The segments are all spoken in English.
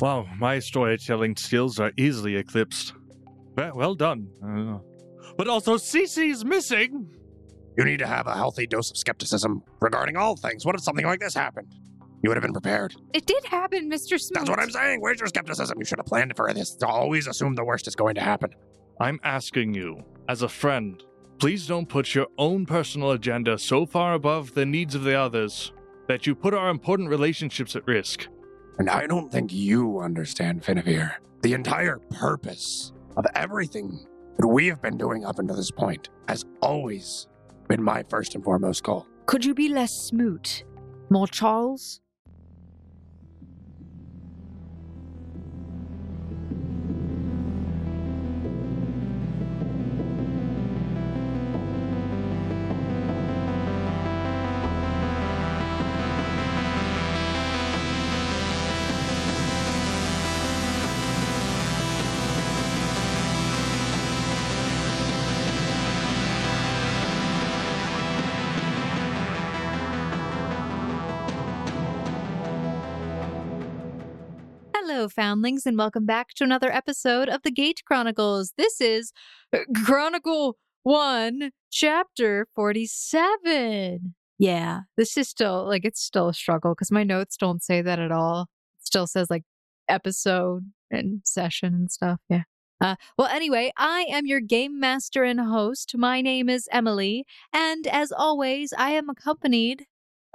Wow, my storytelling skills are easily eclipsed. Well, well done. Uh, but also, Cece's missing. You need to have a healthy dose of skepticism regarding all things. What if something like this happened? You would have been prepared. It did happen, Mr. Smith. That's what I'm saying. Where's your skepticism? You should have planned for this. Always assume the worst is going to happen. I'm asking you, as a friend, please don't put your own personal agenda so far above the needs of the others that you put our important relationships at risk. And I don't think you understand, Finavir. The entire purpose of everything that we have been doing up until this point has always been my first and foremost goal. Could you be less Smoot? More Charles? Foundlings, and welcome back to another episode of the Gate Chronicles. This is Chronicle 1, Chapter 47. Yeah, this is still like it's still a struggle because my notes don't say that at all. It still says like episode and session and stuff. Yeah. Uh, well, anyway, I am your game master and host. My name is Emily, and as always, I am accompanied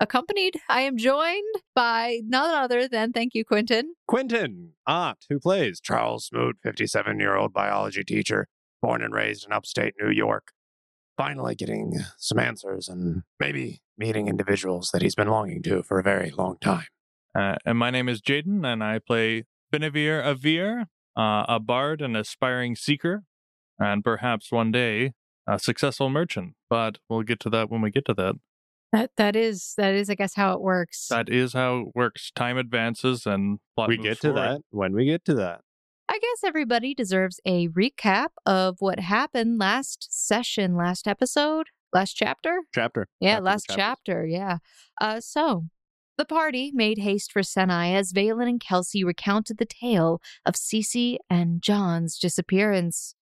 accompanied. I am joined by none other than, thank you, Quentin. Quentin Ott, who plays Charles Smoot, 57 year old biology teacher, born and raised in upstate New York. Finally getting some answers and maybe meeting individuals that he's been longing to for a very long time. Uh, and my name is Jaden, and I play Benevere Avir, uh, a bard and aspiring seeker, and perhaps one day a successful merchant. But we'll get to that when we get to that. That that is that is I guess how it works. That is how it works. Time advances and plot we moves get to forward. that when we get to that. I guess everybody deserves a recap of what happened last session, last episode, last chapter. Chapter. Yeah, Chapter, last chapter. chapter. Yeah. Uh, so the party made haste for Senai as Valen and Kelsey recounted the tale of Cece and John's disappearance.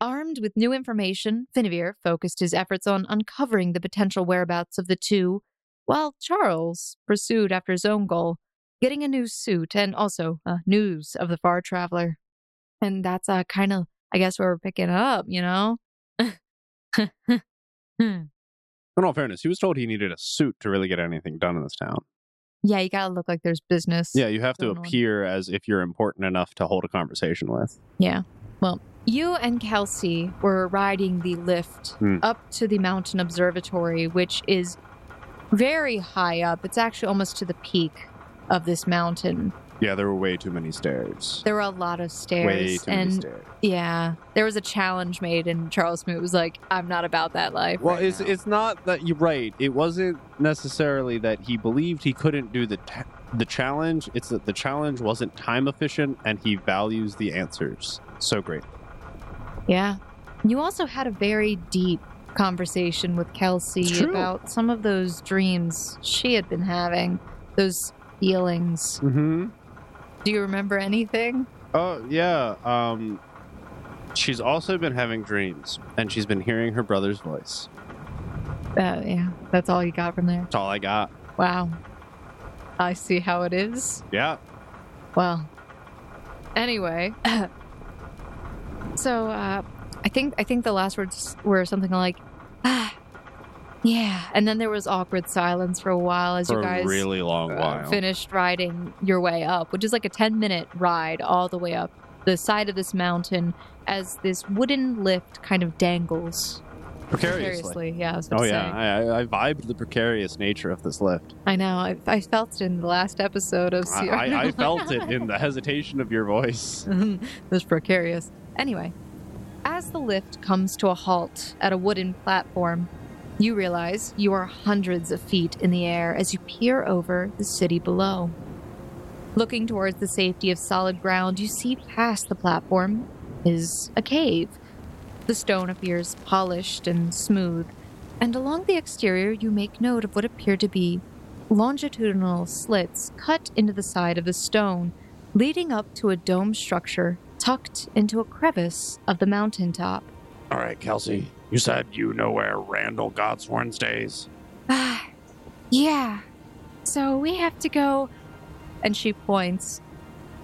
Armed with new information, Finavir focused his efforts on uncovering the potential whereabouts of the two, while Charles pursued after his own goal, getting a new suit and also uh, news of the far traveler. And that's uh, kind of, I guess, where we're picking up, you know? In all fairness, he was told he needed a suit to really get anything done in this town. Yeah, you gotta look like there's business. Yeah, you have to Going on. appear as if you're important enough to hold a conversation with. Yeah. Well, you and Kelsey were riding the lift Hmm. up to the mountain observatory, which is very high up. It's actually almost to the peak of this mountain. Yeah, there were way too many stairs. There were a lot of stairs. way too many and stairs. yeah, there was a challenge made, and Charles Smoot was like, I'm not about that life. Well, right it's now." it's not that you're right. It wasn't necessarily that he believed he couldn't do the ta- the challenge. It's that the challenge wasn't time efficient, and he values the answers so great. Yeah. You also had a very deep conversation with Kelsey about some of those dreams she had been having, those feelings. Mm-hmm. Do you remember anything? Oh yeah. Um, she's also been having dreams, and she's been hearing her brother's voice. Uh, yeah, that's all you got from there. That's all I got. Wow. I see how it is. Yeah. Well, anyway, so uh, I think I think the last words were something like, ah, "Yeah," and then there was awkward silence for a while as For you guys a really long uh, while. finished riding your way up, which is like a ten minute ride all the way up the side of this mountain as this wooden lift kind of dangles Precariously. Yeah, I was Oh gonna yeah. I, I I vibed the precarious nature of this lift. I know. I, I felt it in the last episode of I, I, I felt it in the hesitation of your voice. it was precarious. Anyway, as the lift comes to a halt at a wooden platform, you realize you are hundreds of feet in the air as you peer over the city below. Looking towards the safety of solid ground, you see past the platform is a cave. The stone appears polished and smooth, and along the exterior, you make note of what appear to be longitudinal slits cut into the side of the stone leading up to a dome structure tucked into a crevice of the mountaintop. All right, Kelsey, you said you know where Randall Godsworn stays. Ah, yeah. So we have to go. And she points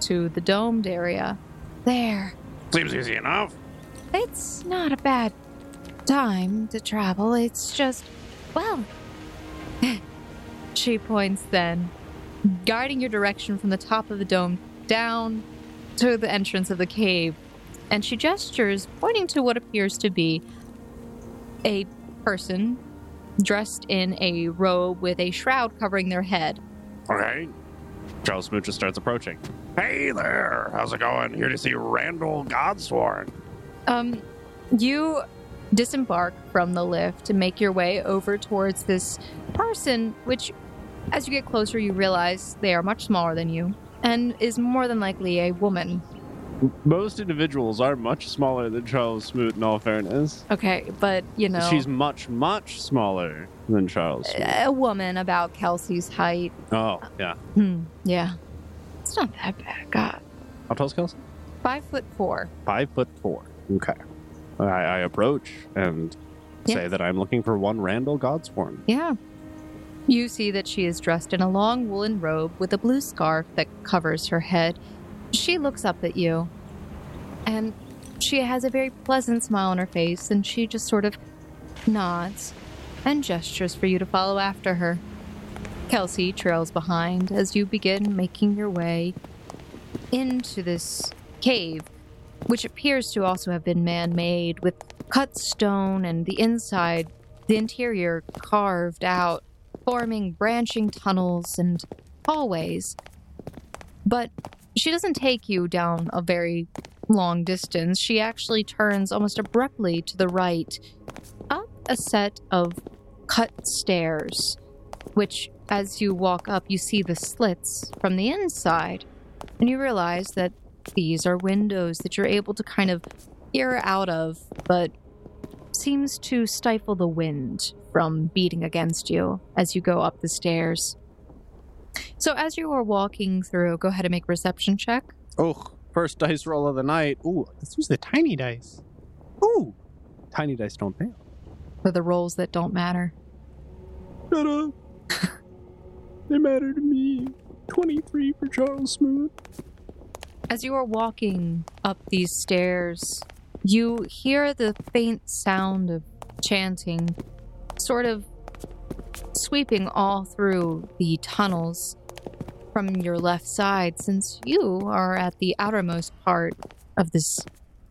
to the domed area. There. Seems easy enough. It's not a bad time to travel. It's just, well. she points then, guiding your direction from the top of the dome down to the entrance of the cave. And she gestures, pointing to what appears to be a person dressed in a robe with a shroud covering their head. Okay. Charles Smoot just starts approaching. Hey there. How's it going? Here to see Randall Godsworn. Um, you disembark from the lift to make your way over towards this person, which, as you get closer, you realize they are much smaller than you and is more than likely a woman. Most individuals are much smaller than Charles Smoot, in all fairness. Okay, but you know, She's much, much smaller than Charles Smoot. a woman about Kelsey's height. Oh, yeah. Hmm, yeah. It's not that bad. God. How tall's Kelsey? Five foot four. Five foot four. Okay. I, I approach and say that I'm looking for one Randall Godsworn. Yeah. You see that she is dressed in a long woolen robe with a blue scarf that covers her head. She looks up at you, and she has a very pleasant smile on her face, and she just sort of nods and gestures for you to follow after her. Kelsey trails behind as you begin making your way into this cave, which appears to also have been man made with cut stone and the inside, the interior carved out, forming branching tunnels and hallways. But she doesn't take you down a very long distance. She actually turns almost abruptly to the right, up a set of cut stairs, which, as you walk up, you see the slits from the inside, and you realize that these are windows that you're able to kind of peer out of, but seems to stifle the wind from beating against you as you go up the stairs. So, as you are walking through, go ahead and make perception check. Oh, first dice roll of the night. Ooh, let's use the tiny dice. Ooh, tiny dice don't fail. for the rolls that don't matter. Shut up. they matter to me. 23 for Charles Smoot. As you are walking up these stairs, you hear the faint sound of chanting, sort of sweeping all through the tunnels from your left side, since you are at the outermost part of this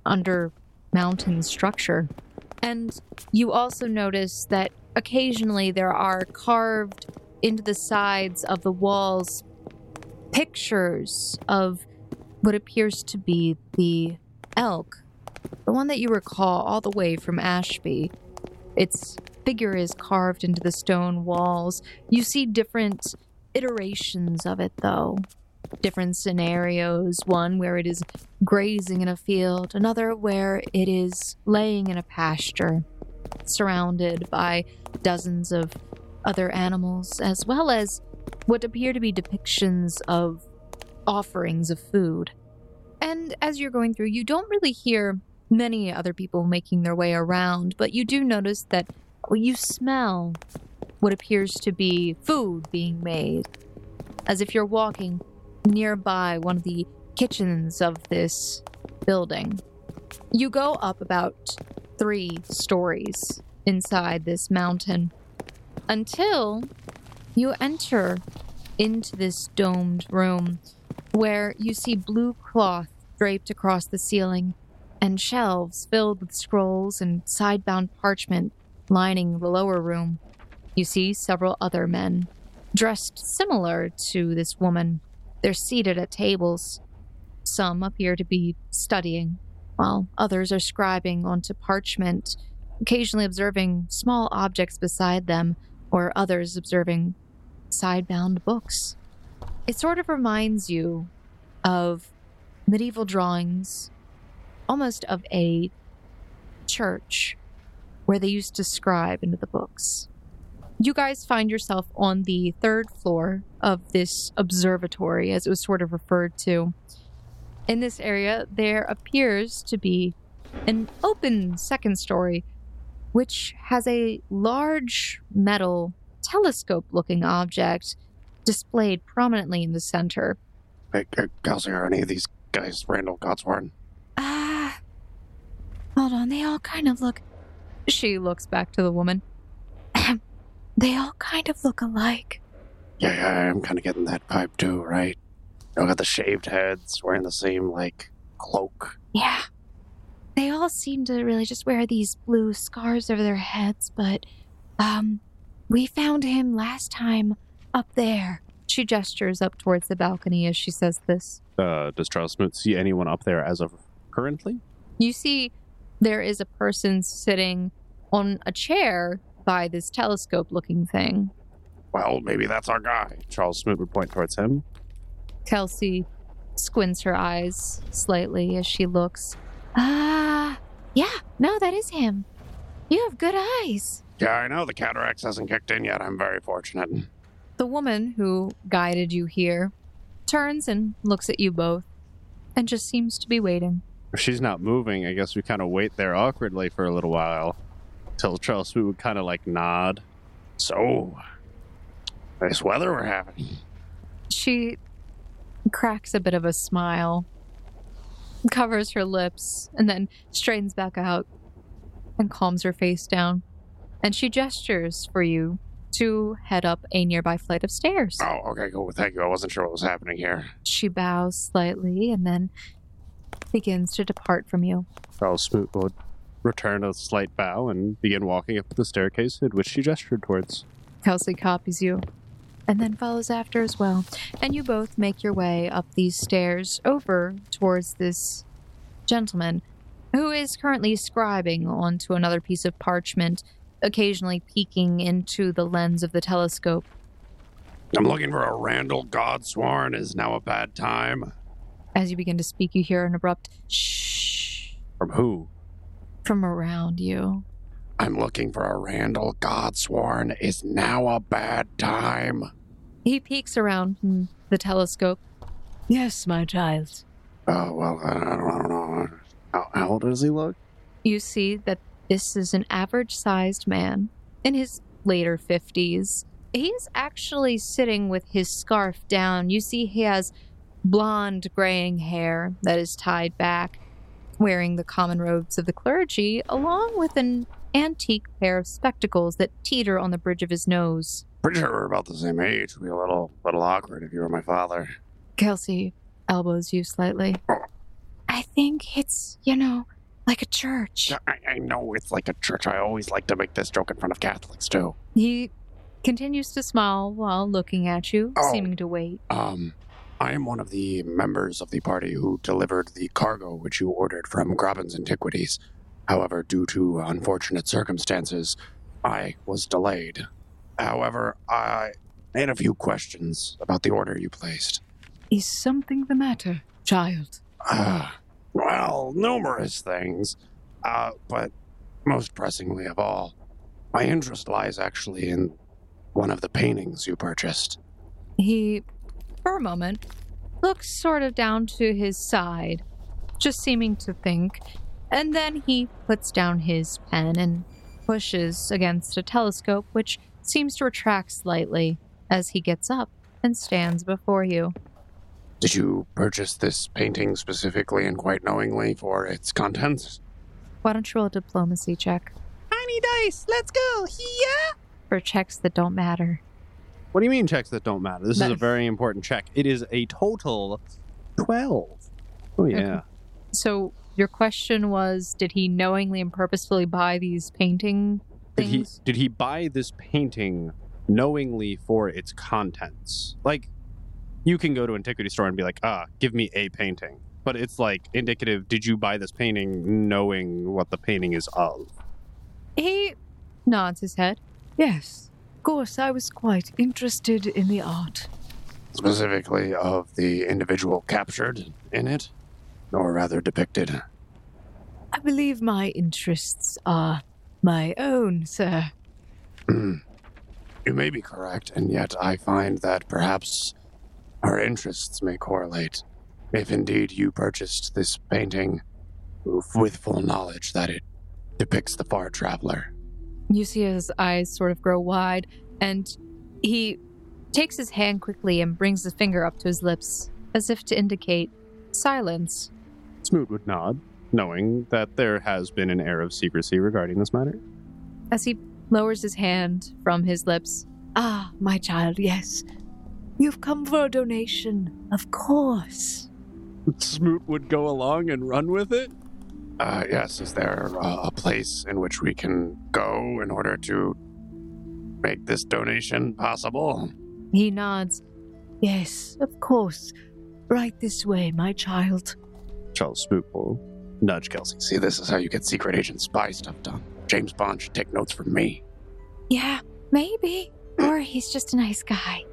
under mountain structure. And you also notice that occasionally there are carved into the sides of the walls pictures of what appears to be the elk, the one that you recall all the way from Ashby. Its figure is carved into the stone walls. You see different iterations of it, though. Different scenarios. One where it is grazing in a field, another where it is laying in a pasture, surrounded by dozens of other animals, as well as what appear to be depictions of offerings of food. And as you're going through, you don't really hear many other people making their way around, but you do notice that you smell what appears to be food being made, as if you're walking nearby one of the kitchens of this building. You go up about three stories inside this mountain until you enter into this domed room where you see blue cloth draped across the ceiling and shelves filled with scrolls and sidebound parchment lining the lower room. You see several other men dressed similar to this woman. They're seated at tables. Some appear to be studying, while others are scribing onto parchment, occasionally observing small objects beside them, or others observing sidebound books. It sort of reminds you of medieval drawings, almost of a church where they used to scribe into the books. You guys find yourself on the third floor of this observatory, as it was sort of referred to. In this area, there appears to be an open second story, which has a large metal telescope looking object displayed prominently in the center. Hey, hey, Kelsey, are any of these guys Randall Godsworn? Ah. hold on, they all kind of look. She looks back to the woman. they all kind of look alike. Yeah, yeah, I'm kind of getting that vibe too, right? They all got the shaved heads, wearing the same, like, cloak. Yeah. They all seem to really just wear these blue scarves over their heads, but, um, we found him last time up there. She gestures up towards the balcony as she says this. Uh, does Charles Smoot see anyone up there as of currently? You see, there is a person sitting on a chair by this telescope looking thing. Well, maybe that's our guy. Charles Smoot would point towards him. Kelsey squints her eyes slightly as she looks. Ah, yeah, no, that is him. You have good eyes. Yeah, I know the cataracts hasn't kicked in yet. I'm very fortunate. The woman who guided you here turns and looks at you both and just seems to be waiting. If she's not moving, I guess we kind of wait there awkwardly for a little while till Charles Smoot would kind of like nod. So, nice weather we're having. She cracks a bit of a smile, covers her lips, and then straightens back out and calms her face down. And she gestures for you to head up a nearby flight of stairs. Oh, okay, cool. Thank you. I wasn't sure what was happening here. She bows slightly and then begins to depart from you. Charles Smoot will return a slight bow and begin walking up the staircase at which she gestured towards. Kelsey copies you and then follows after as well. And you both make your way up these stairs over towards this gentleman who is currently scribing onto another piece of parchment, occasionally peeking into the lens of the telescope. I'm looking for a Randall Godsworn. Is now a bad time? As you begin to speak, you hear an abrupt shh From who? from around you. I'm looking for a Randall Godsworn. Is now a bad time? He peeks around the telescope. Yes, my child. Oh, well, I don't, I don't know. How, how old does he look? You see that this is an average sized man in his later 50s. He's actually sitting with his scarf down. You see, he has blonde, graying hair that is tied back, wearing the common robes of the clergy, along with an antique pair of spectacles that teeter on the bridge of his nose. Pretty sure we're about the same age. It'd be a little, little awkward if you were my father. Kelsey elbows you slightly. I think it's, you know, like a church. I, I know it's like a church. I always like to make this joke in front of Catholics, too. He continues to smile while looking at you, Oh. seeming to wait. Um, I am one of the members of the party who delivered the cargo which you ordered from Grobbins Antiquities. However, due to unfortunate circumstances, I was delayed. However, I had a few questions about the order you placed. Is something the matter, child? Uh, well, numerous things. Uh, but most pressingly of all, my interest lies actually in one of the paintings you purchased. He, for a moment, looks sort of down to his side, just seeming to think, and then he puts down his pen and pushes against a telescope, which seems to retract slightly as he gets up and stands before you. Did you purchase this painting specifically and quite knowingly for its contents? Why don't you roll a diplomacy check Tiny dice, let's go! Yeah! for checks that don't matter? What do you mean checks that don't matter? This is a Nice. very important check. It is a total 12. Oh, yeah. So your question was, did he knowingly and purposefully buy these painting Did he, things? did he buy this painting knowingly for its contents? Like, you can go to an antiquity store and be like, ah, give me a painting. But it's like indicative, did you buy this painting knowing what the painting is of? He nods his head. Yes. Of course, I was quite interested in the art. Specifically of the individual captured in it? Or rather depicted? I believe my interests are my own, sir. Hmm. You may be correct, and yet I find that perhaps our interests may correlate. If indeed you purchased this painting with full knowledge that it depicts the far traveler. You see his eyes sort of grow wide, and he takes his hand quickly and brings his finger up to his lips, as if to indicate silence. Smoot would nod, knowing that there has been an air of secrecy regarding this matter. As he lowers his hand from his lips, Ah, my child, yes. You've come for a donation, of course. Smoot would go along and run with it? Uh, yes, is there uh, a place in which we can go in order to make this donation possible? he nods. Yes, of course. Right this way, my child. Charles Smoot will nudge Kelsey. See, this is how you get secret agent spy stuff done. James Bond should take notes from me. Yeah, maybe. Or he's just a nice guy.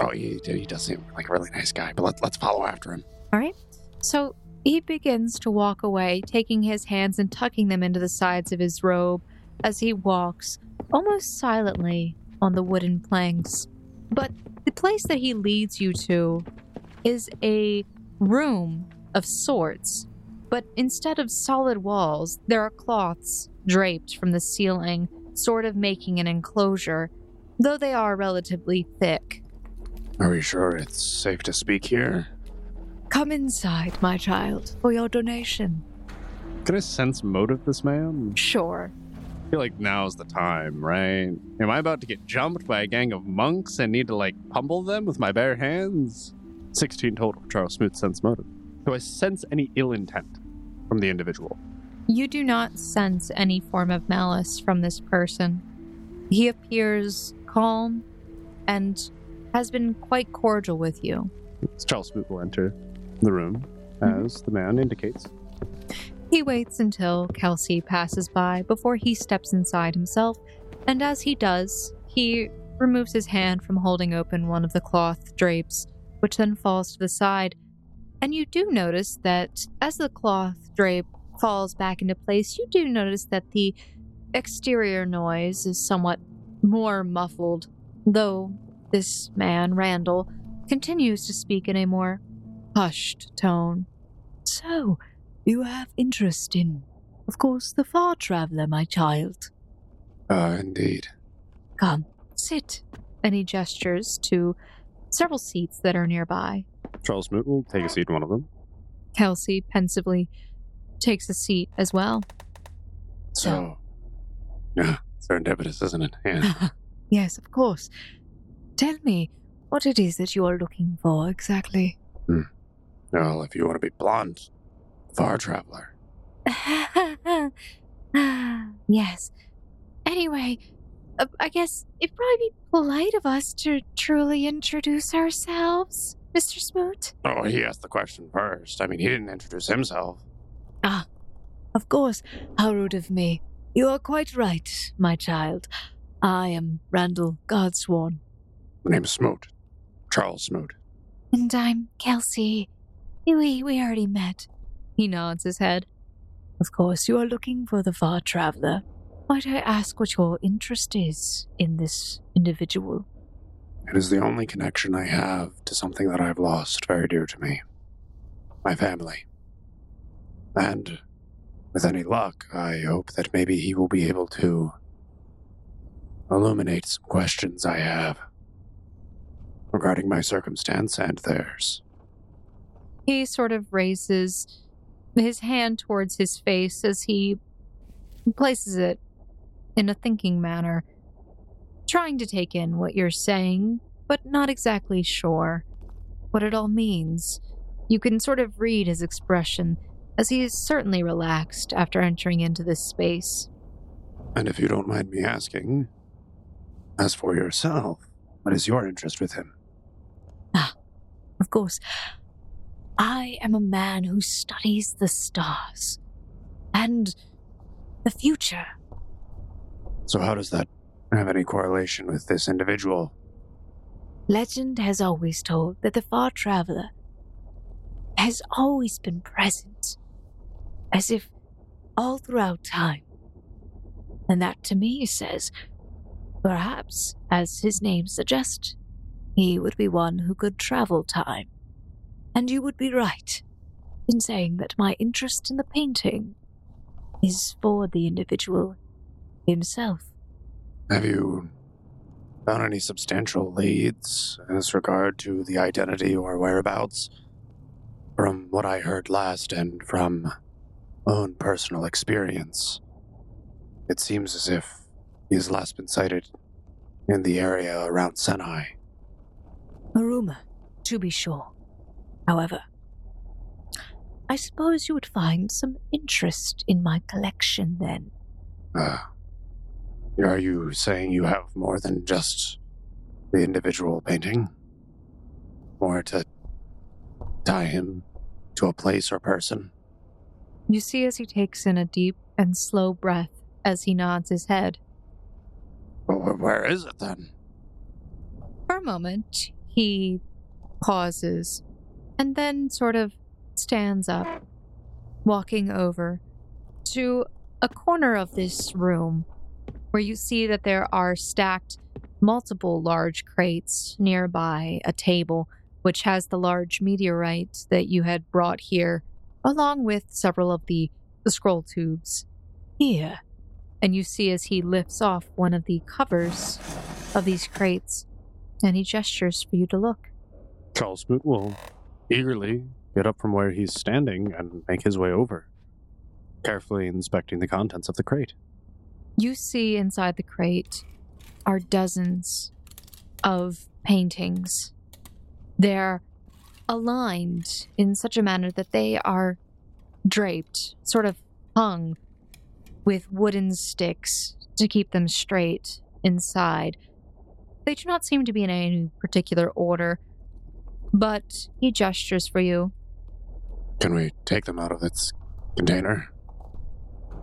Oh, he, he does seem like a really nice guy, but let, let's follow after him. All right. So he begins to walk away, taking his hands and tucking them into the sides of his robe as he walks, almost silently, on the wooden planks. But the place that he leads you to is a room of sorts. But instead of solid walls, there are cloths draped from the ceiling, sort of making an enclosure, though they are relatively thick. Are we sure it's safe to speak here? Come inside, my child, for your donation. Can I sense motive this man? Sure. I feel like now's the time, right? Am I about to get jumped by a gang of monks and need to like pummel them with my bare hands? 16 total. Charles Smoot sense motive. Do I sense any ill intent from the individual? You do not sense any form of malice from this person. He appears calm and has been quite cordial with you. Charles Smoot will enter the room mm-hmm. as the man indicates. He waits until Kelsey passes by before he steps inside himself, and as he does, he removes his hand from holding open one of the cloth drapes, which then falls to the side. And you do notice that as the cloth drape falls back into place, you do notice that the exterior noise is somewhat more muffled, though this man, Randall, continues to speak in a more hushed tone. So, you have interest in, of course, the far traveler, my child. Uh, indeed. Come, sit. And he gestures to several seats that are nearby. Charles Smoot will take a seat in one of them. Kelsey pensively takes a seat as well. So, yeah, serendipitous, isn't it? Yeah. yes, of course. Tell me what it is that you are looking for exactly. Well, if you want to be blunt, far traveler. yes. Anyway, uh, I guess it'd probably be polite of us to truly introduce ourselves, Mr. Smoot. Oh, he asked the question first. I mean, he didn't introduce himself. Ah, of course, how rude of me. You are quite right, my child. I am Randall Godsworn. My name's Smoot. Charles Smoot. And I'm Kelsey. We, we already met. He nods his head. Of course, you are looking for the far traveler. Might I ask what your interest is in this individual? It is the only connection I have to something that I've lost very dear to me my family. And with any luck, I hope that maybe he will be able to illuminate some questions I have regarding my circumstance and theirs. He sort of raises his hand towards his face as he places it in a thinking manner, trying to take in what you're saying, but not exactly sure what it all means. You can sort of read his expression, as he is certainly relaxed after entering into this space. And if you don't mind me asking, as for yourself, what is your interest with him? Ah, of course, I am a man who studies the stars and the future. So, how does that have any correlation with this individual? Legend has always told that the far traveler has always been present, as if all throughout time. And that to me says, Perhaps, as his name suggests, he would be one who could travel time. And you would be right in saying that my interest in the painting is for the individual himself. Have you found any substantial leads as regard to the identity or whereabouts? From what I heard last and from own personal experience, it seems as if he has last been sighted in the area around Senai. A rumor, to be sure. However, I suppose you would find some interest in my collection then. Uh, are you saying you have more than just the individual painting? More to tie him to a place or person? You see as he takes in a deep and slow breath as he nods his head. Well, where is it then? For a moment, he pauses and then sort of stands up, walking over to a corner of this room where you see that there are stacked multiple large crates nearby a table which has the large meteorite that you had brought here along with several of the, the scroll tubes Here, and you see as he lifts off one of the covers of these crates and he gestures for you to look. Charles will eagerly get up from where he's standing and make his way over, carefully inspecting the contents of the crate. you see inside the crate are dozens of paintings. They're aligned in such a manner that they are draped, sort of hung with wooden sticks to keep them straight inside. They do not seem to be in any particular order, but he gestures for you. Can we take them out of its container?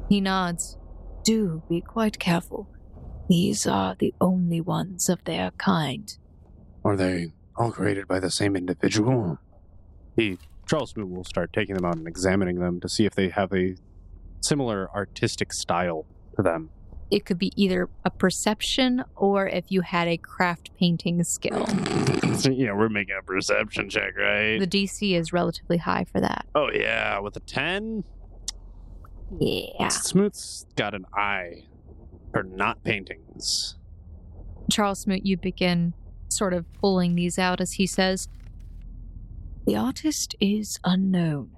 He nods. do be quite careful. These are the only ones of their kind. Are they all created by the same individual? He, Charles Smoot, will start taking them out and examining them to see if they have a similar artistic style to them. It could be either a perception or if you had a craft painting skill. yeah, we're making a perception check, right? The DC is relatively high for that. oh yeah, with a ten, Yeah. Smoot's got an eye for not paintings. Charles Smoot, you begin sort of pulling these out as he says, The artist is unknown.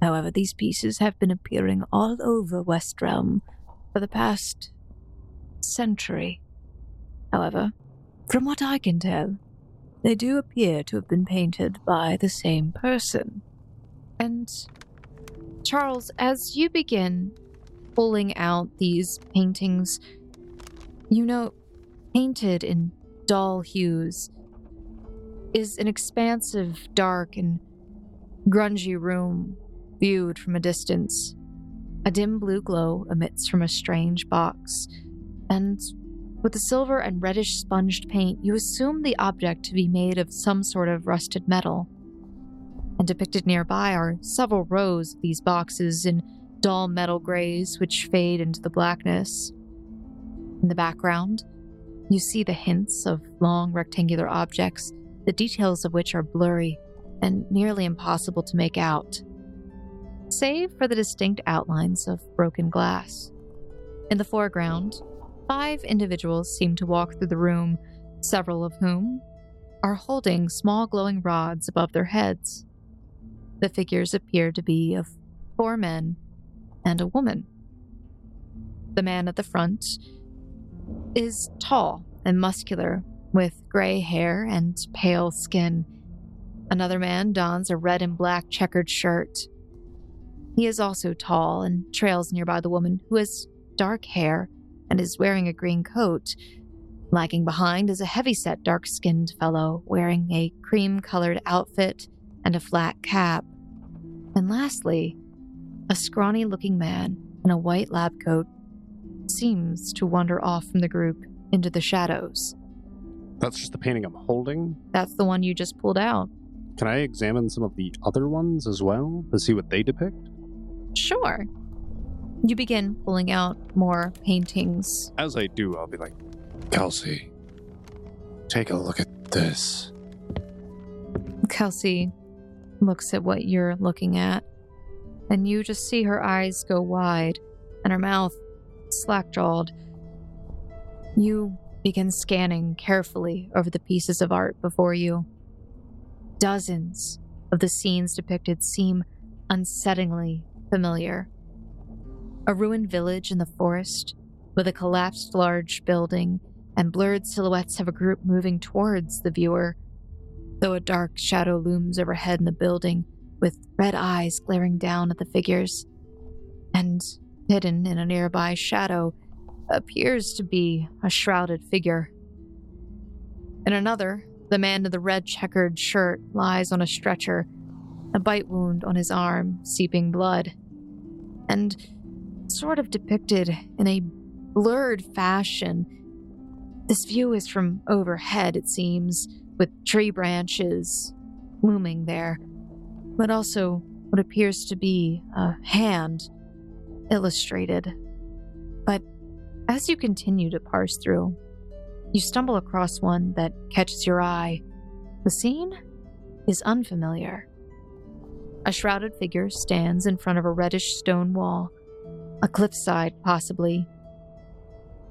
However, these pieces have been appearing all over West Realm for the past century. However, from what I can tell, they do appear to have been painted by the same person. and Charles, as you begin pulling out these paintings, you know, painted in dull hues is an expansive, dark, and grungy room viewed from a distance. A dim blue glow emits from a strange box, and with the silver and reddish sponged paint, you assume the object to be made of some sort of rusted metal. And depicted nearby are several rows of these boxes in dull metal grays which fade into the blackness. In the background, you see the hints of long rectangular objects, the details of which are blurry and nearly impossible to make out, save for the distinct outlines of broken glass. In the foreground, five individuals seem to walk through the room, several of whom are holding small glowing rods above their heads. The figures appear to be of four men and a woman. The man at the front is tall and muscular, with gray hair and pale skin. Another man dons a red and black checkered shirt. He is also tall and trails nearby the woman, who has dark hair and is wearing a green coat. Lagging behind is a heavy-set, dark-skinned fellow wearing a cream-colored outfit and a flat cap. And lastly, a scrawny looking man in a white lab coat seems to wander off from the group into the shadows. That's just the painting I'm holding. That's the one you just pulled out. Can I examine some of the other ones as well to see what they depict? Sure. You begin pulling out more paintings. As I do, I'll be like, Kelsey, take a look at this. Kelsey looks at what you're looking at, and you just see her eyes go wide and her mouth slack jawed. You begin scanning carefully over the pieces of art before you. Dozens of the scenes depicted seem unsettlingly familiar. A ruined village in the forest with a collapsed large building and blurred silhouettes of a group moving towards the viewer, though a dark shadow looms overhead in the building with red eyes glaring down at the figures. And hidden in a nearby shadow appears to be a shrouded figure. In another, the man in the red checkered shirt lies on a stretcher, a bite wound on his arm, seeping blood. And sort of depicted in a blurred fashion, this view is from overhead, it seems, with tree branches looming there, but also what appears to be a hand illustrated. But as you continue to parse through, you stumble across one that catches your eye. The scene is unfamiliar. A shrouded figure stands in front of a reddish stone wall, a cliffside, possibly.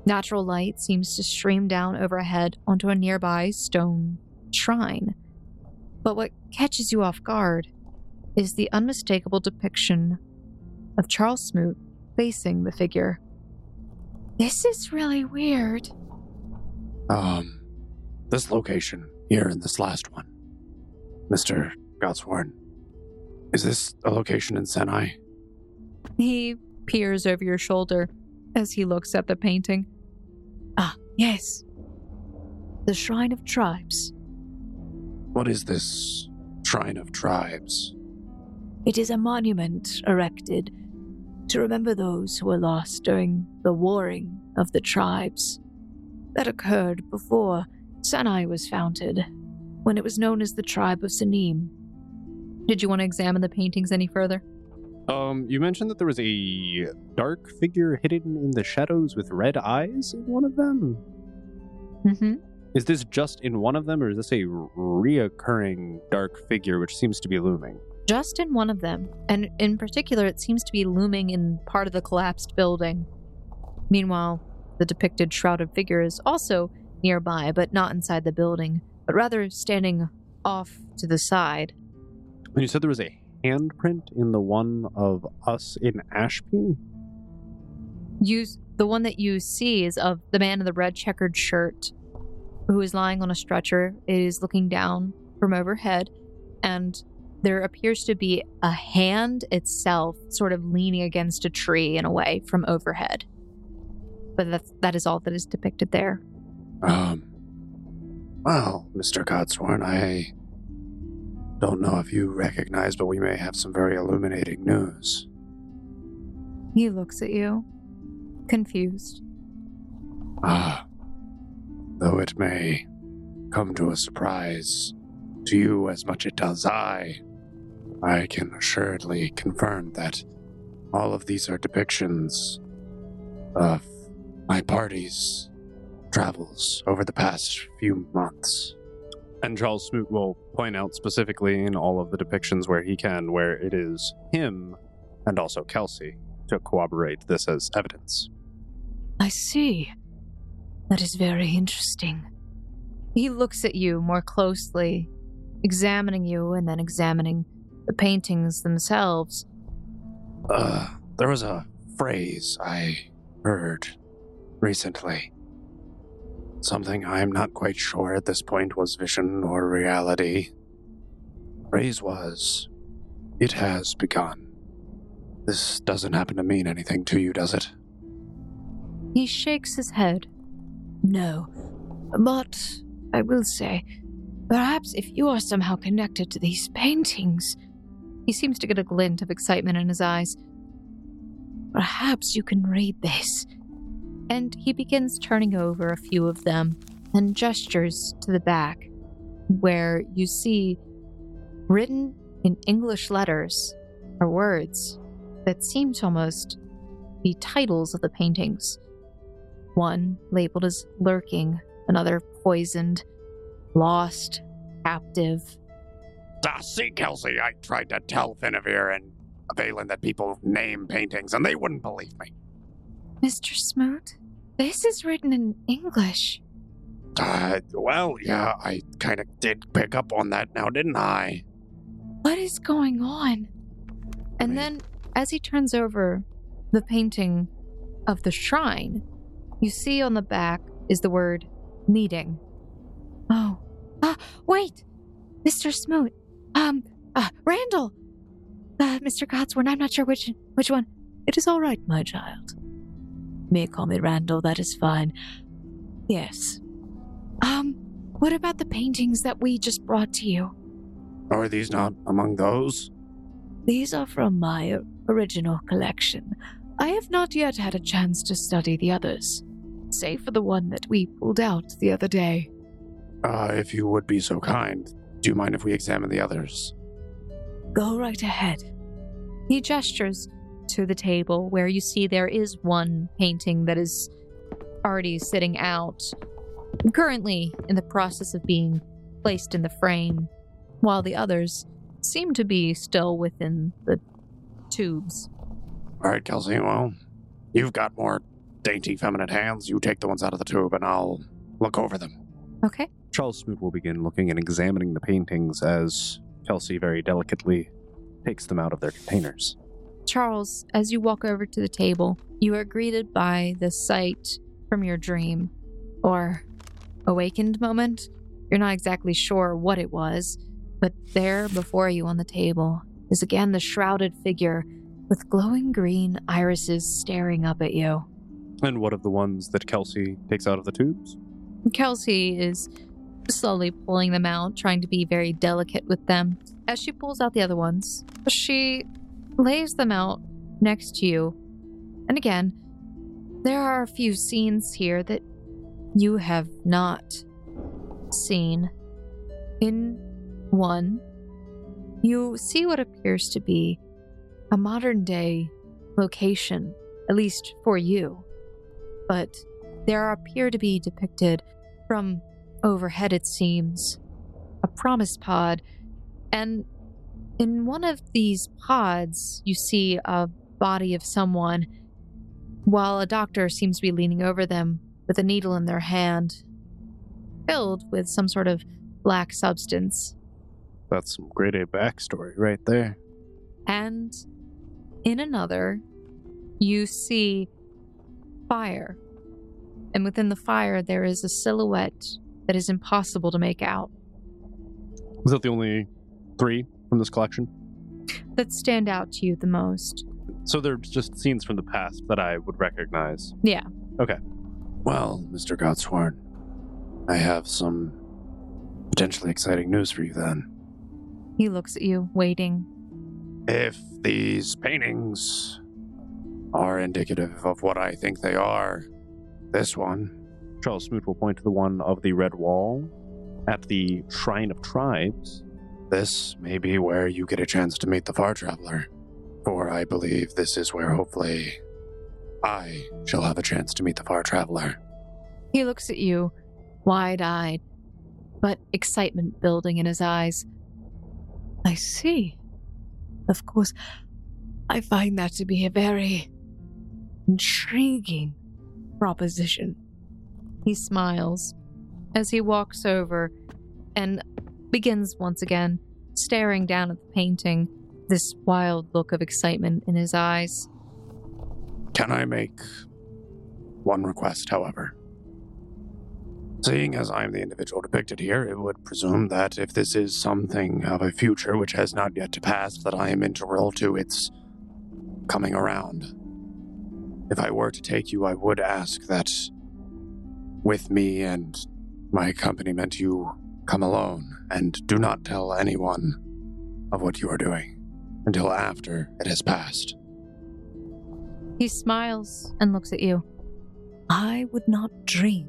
Natural light seems to stream down overhead onto a nearby stone shrine. But what catches you off guard is the unmistakable depiction of Charles Smoot facing the figure. This is really weird. Um, this location here in this last one, Mr. Godsworn, is this a location in Senai? He peers over your shoulder as he looks at the painting. Ah, yes. The Shrine of Tribes. What is this Shrine of Tribes? It is a monument erected to remember those who were lost during the warring of the tribes that occurred before Senai was founded, when it was known as the tribe of Sanim. Did you want to examine the paintings any further? Um, you mentioned that there was a dark figure hidden in the shadows with red eyes in one of them. Mm-hmm. Is this just in one of them, or is this a reoccurring dark figure which seems to be looming? Just in one of them, and in particular, it seems to be looming in part of the collapsed building. Meanwhile, the depicted shrouded figure is also nearby, but not inside the building, but rather standing off to the side. And you said there was a handprint in the one of us in Ashby? You, the one that you see is of the man in the red checkered shirt, who is lying on a stretcher. It is looking down from overhead, and there appears to be a hand itself sort of leaning against a tree in a way from overhead. But that, that is all that is depicted there. Um, well, Mr. Godsworn, I don't know if you recognize, but we may have some very illuminating news. He looks at you, confused. Ah, though it may come to a surprise to you as much it does I, I can assuredly confirm that all of these are depictions of my party's travels over the past few months. And Charles Smoot will point out specifically in all of the depictions where he can, where it is him and also Kelsey to corroborate this as evidence. I see. That is very interesting. He looks at you more closely, examining you and then examining the paintings themselves. Uh, there was a phrase I heard recently. Something I'm not quite sure at this point was vision or reality. Phrase was, It has begun. This doesn't happen to mean anything to you, does it? He shakes his head. No. But I will say, perhaps if you are somehow connected to these paintings, He seems to get a glint of excitement in his eyes, perhaps you can read this. And he begins turning over a few of them and gestures to the back, where you see written in English letters are words that seem to almost be titles of the paintings. One labeled as lurking, another poisoned, lost, captive. Ah, see, Kelsey, I tried to tell Finavir and Valen that people name paintings, and they wouldn't believe me. Mr. Smoot, this is written in English. Uh, well, yeah, I kind of did pick up on that now, didn't I? What is going on? And then, as he turns over the painting of the shrine, you see on the back is the word meeting. Oh. Ah, wait! Mr. Smoot. Um, uh, Randall! Uh, Mr. Codsworth, I'm not sure which which one. It is all right, my child. May call me Randall, that is fine. Yes. Um, what about the paintings that we just brought to you? Are these not among those? These are from my original collection. I have not yet had a chance to study the others, save for the one that we pulled out the other day. Uh, if you would be so kind, do you mind if we examine the others? Go right ahead. He gestures to the table where you see there is one painting that is already sitting out, currently in the process of being placed in the frame, while the others seem to be still within the tubes. All right, Kelsey, well, you've got more dainty feminine hands. You take the ones out of the tube, and I'll look over them. Okay. Charles Smoot will begin looking and examining the paintings as Kelsey very delicately takes them out of their containers. Charles, as you walk over to the table, you are greeted by the sight from your dream or awakened moment. You're not exactly sure what it was, but there before you on the table is again the shrouded figure with glowing green irises staring up at you. And what of the ones that Kelsey takes out of the tubes? Kelsey is slowly pulling them out, trying to be very delicate with them. As she pulls out the other ones, she lays them out next to you. And again, there are a few scenes here that you have not seen. In one, you see what appears to be a modern day location, at least for you. But there appear to be depicted from overhead, it seems, a promise pod. And in one of these pods, you see a body of someone, while a doctor seems to be leaning over them with a needle in their hand, filled with some sort of black substance. That's some grade A backstory right there. And in another, you see fire. And within the fire, there is a silhouette that is impossible to make out Is that the only three from this collection? that stand out to you the most. So they're just scenes from the past that I would recognize. Yeah. Okay. Well, Mr. Godsworn, I have some potentially exciting news for you then. He looks at you, waiting. If these paintings are indicative of what I think they are, this one, Charles Smoot will point to the one of the red wall at the Shrine of Tribes. This may be where you get a chance to meet the Far Traveler. For I believe this is where hopefully I shall have a chance to meet the Far Traveler. He looks at you, wide eyed, but excitement building in his eyes. I see. Of course, I find that to be a very intriguing proposition. He smiles as he walks over and begins once again staring down at the painting, this wild look of excitement in his eyes. Can I make one request, however? Seeing as I am the individual depicted here, it would presume that if this is something of a future which has not yet to pass, that I am integral to its coming around. If I were to take you, I would ask that with me and my accompaniment you come alone and do not tell anyone of what you are doing until after it has passed. He smiles and looks at you. I would not dream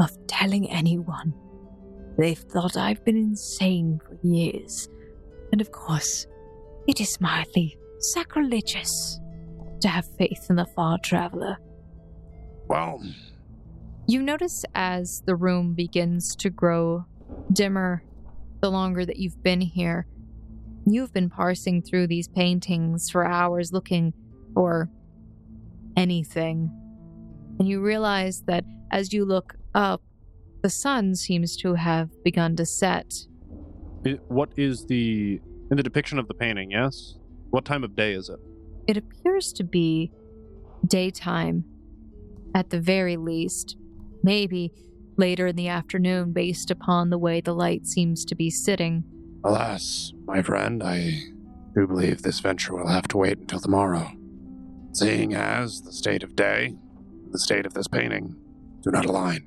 of telling anyone. They've thought I've been insane for years. And of course, it is mildly sacrilegious to have faith in the far traveler. Well, You notice as the room begins to grow dimmer the longer that you've been here. You've been parsing through these paintings for hours looking for anything. And you realize that as you look up, the sun seems to have begun to set. I- what is the in the depiction of the painting? Yes. What time of day is it? It appears to be daytime, at the very least. Maybe later in the afternoon, based upon the way the light seems to be sitting. Alas, my friend, I do believe this venture will have to wait until tomorrow. Seeing as the state of day, the state of this painting, do not align.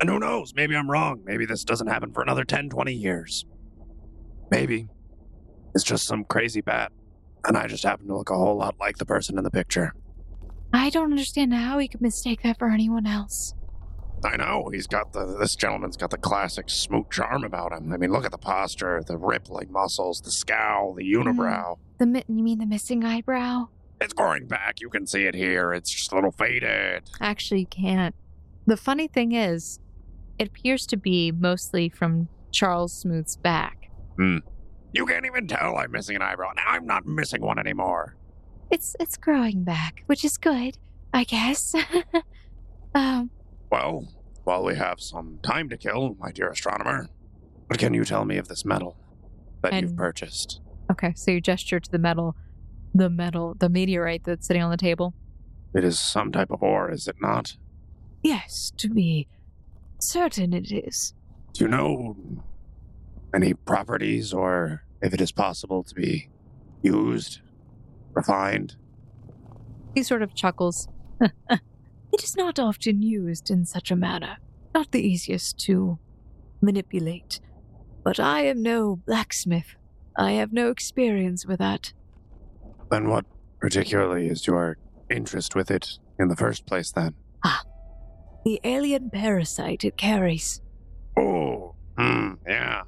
And who knows, maybe I'm wrong. Maybe this doesn't happen for another 10, 20 years. Maybe it's just some crazy bat, and I just happen to look a whole lot like the person in the picture. I don't understand how he could mistake that for anyone else. I know he's got the. This gentleman's got the classic smooth charm about him. I mean, look at the posture, the rippling muscles, the scowl, the unibrow. The mi- you mean the missing eyebrow? It's growing back. You can see it here. It's just a little faded. Actually, you can't. The funny thing is, it appears to be mostly from Charles Smoot's back. Hmm. You can't even tell I'm missing an eyebrow. Now I'm not missing one anymore. It's it's growing back, which is good, I guess. um, Well, while we have some time to kill, my dear astronomer, what can you tell me of this metal that you've purchased? okay, so you gesture to the metal, the metal, the meteorite that's sitting on the table. It is some type of ore, is it not? Yes, to be certain it is. Do you know any properties or if it is possible to be used, refined? He sort of chuckles. It is not often used in such a manner, not the easiest to manipulate. But I am no blacksmith. I have no experience with that. Then what particularly is your interest with it in the first place then? Ah, the alien parasite it carries. Oh, hmm, yeah.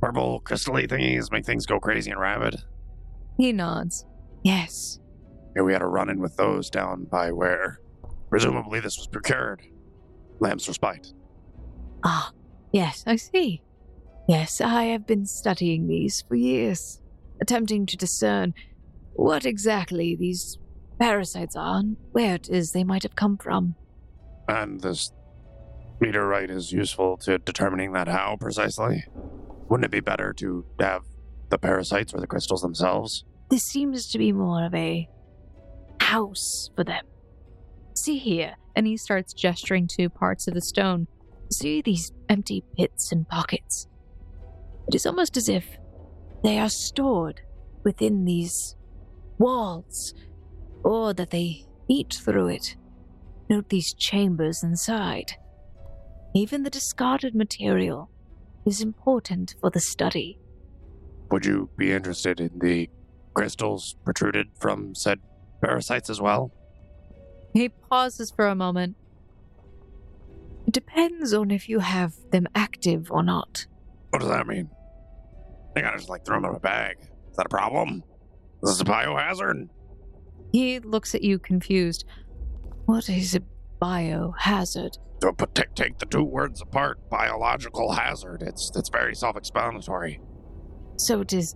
Purple crystally thingies make things go crazy and rabid. He nods. Yes, Yeah, we had a run in with those down by where presumably this was procured. Lamb's respite. Ah, yes, I see. Yes, I have been studying these for years, attempting to discern what exactly these parasites are and where it is they might have come from. And this meteorite is useful to determining that how precisely? Wouldn't it be better to have the parasites or the crystals themselves? This seems to be more of a house for them. See here, And he starts gesturing to parts of the stone. see these empty pits and pockets. It is almost as if they are stored within these walls, or that they eat through it. Note these chambers inside. Even the discarded material is important for the study. Would you be interested in the crystals protruded from said parasites as well? He pauses for a moment. It depends on if you have them active or not. What does that mean? I think I just like throw them in a bag. Is that a problem? This Is this a biohazard? He looks at you confused. What is a biohazard? To put, take, take the two words apart, biological hazard. It's it's very self-explanatory. So it is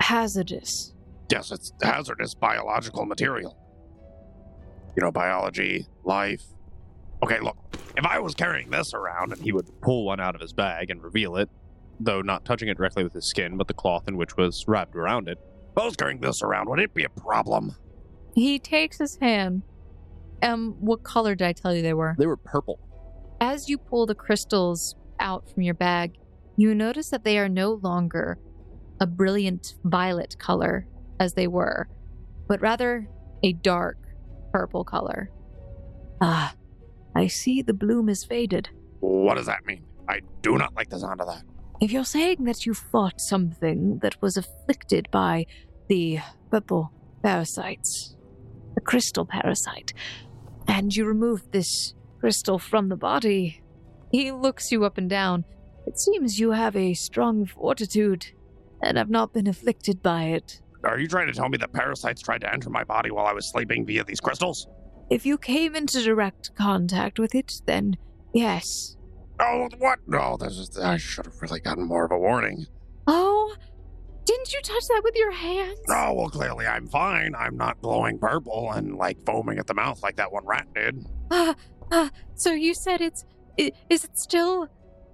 hazardous. Yes, it's hazardous biological material. You know, biology, life. Okay, look, if I was carrying this around and he He would would pull one out of his bag and reveal it, though not touching it directly with his skin, but the cloth in which was wrapped around it. if I was carrying this around, would it be a problem? He takes his hand. Um, what color did I tell you they were? They were purple. As you pull the crystals out from your bag, you notice that they are no longer a brilliant violet color as they were, but rather a dark purple color. Ah, I see the bloom is faded. What does that mean? I do not like the sound of that. If you're saying that you fought something that was afflicted by the purple parasites, the crystal parasite, and you removed this crystal from the body, He looks you up and down. it seems you have a strong fortitude and have not been afflicted by it. Are you trying to tell me that parasites tried to enter my body while I was sleeping via these crystals? If you came into direct contact with it, then yes. Oh, what? No, this is. I should have really gotten more of a warning. Oh, didn't you touch that with your hands? Oh, well, clearly I'm fine. I'm not glowing purple and like foaming at the mouth like that one rat did. Uh, uh, so you said it's. Is it still.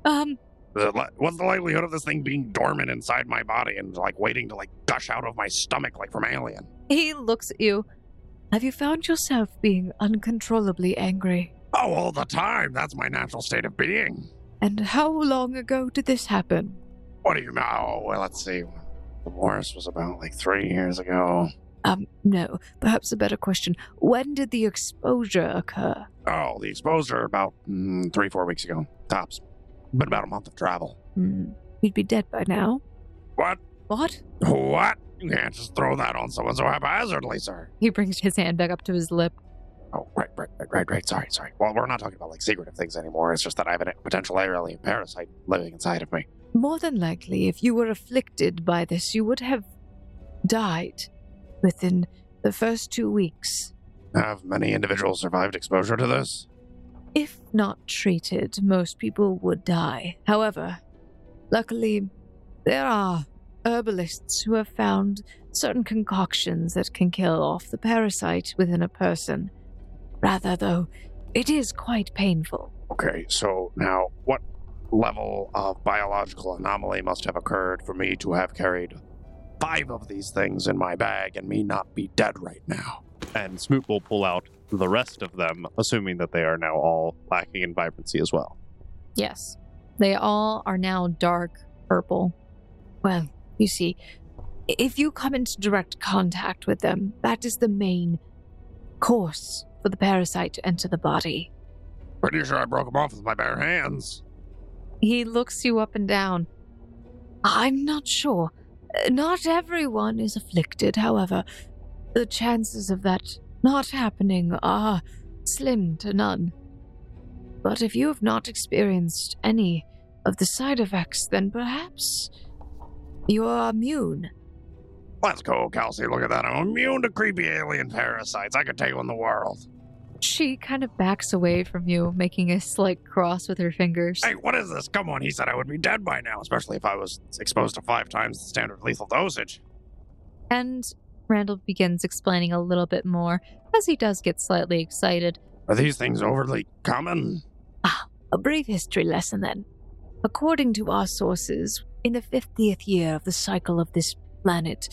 Um, The What's the likelihood of this thing being dormant inside my body and like waiting to like gush out of my stomach like from Alien? he looks at you. Have you found yourself being uncontrollably angry? Oh, all the time. That's my natural state of being. And how long ago did this happen? What do you know? Well, let's see. The worst was about like three years ago. Um, no. Perhaps a better question. When did the exposure occur? Oh, the exposure about mm, three, four weeks ago. Tops. Been about a month of travel. Hmm. You'd be dead by now. What? What? What? You can't just throw that on someone so haphazardly, sir. He brings his hand back up to his lip. Oh, right, right, right, right, right. Sorry, sorry. Well, we're not talking about like secretive things anymore. It's just that I have a potential alien parasite living inside of me. More than likely, if you were afflicted by this, you would have died within the first two weeks. Have many individuals survived exposure to this? If not treated, most people would die. However, luckily, there are herbalists who have found certain concoctions that can kill off the parasite within a person. Rather, though, it is quite painful. Okay, so now what level of biological anomaly must have occurred for me to have carried five of these things in my bag and me not be dead right now? And Smoot will pull out the rest of them, assuming that they are now all lacking in vibrancy as well. Yes. They all are now dark purple. Well, you see, if you come into direct contact with them, that is the main course for the parasite to enter the body. Pretty sure I broke them off with my bare hands. He looks you up and down. I'm not sure. Not everyone is afflicted, however. The chances of that not happening are slim to none. But if you have not experienced any of the side effects, then perhaps you are immune. Let's go, Kelsey. Look at that. I'm immune to creepy alien parasites. I could take on the world. She kind of backs away from you, making a slight cross with her fingers. Hey, what is this? Come on, he said I would be dead by now, especially if I was exposed to five times the standard lethal dosage. And Randall begins explaining a little bit more as he does get slightly excited. Are these things overly common? Ah, A brief history lesson then. According to our sources, in the 50th year of the cycle of this planet,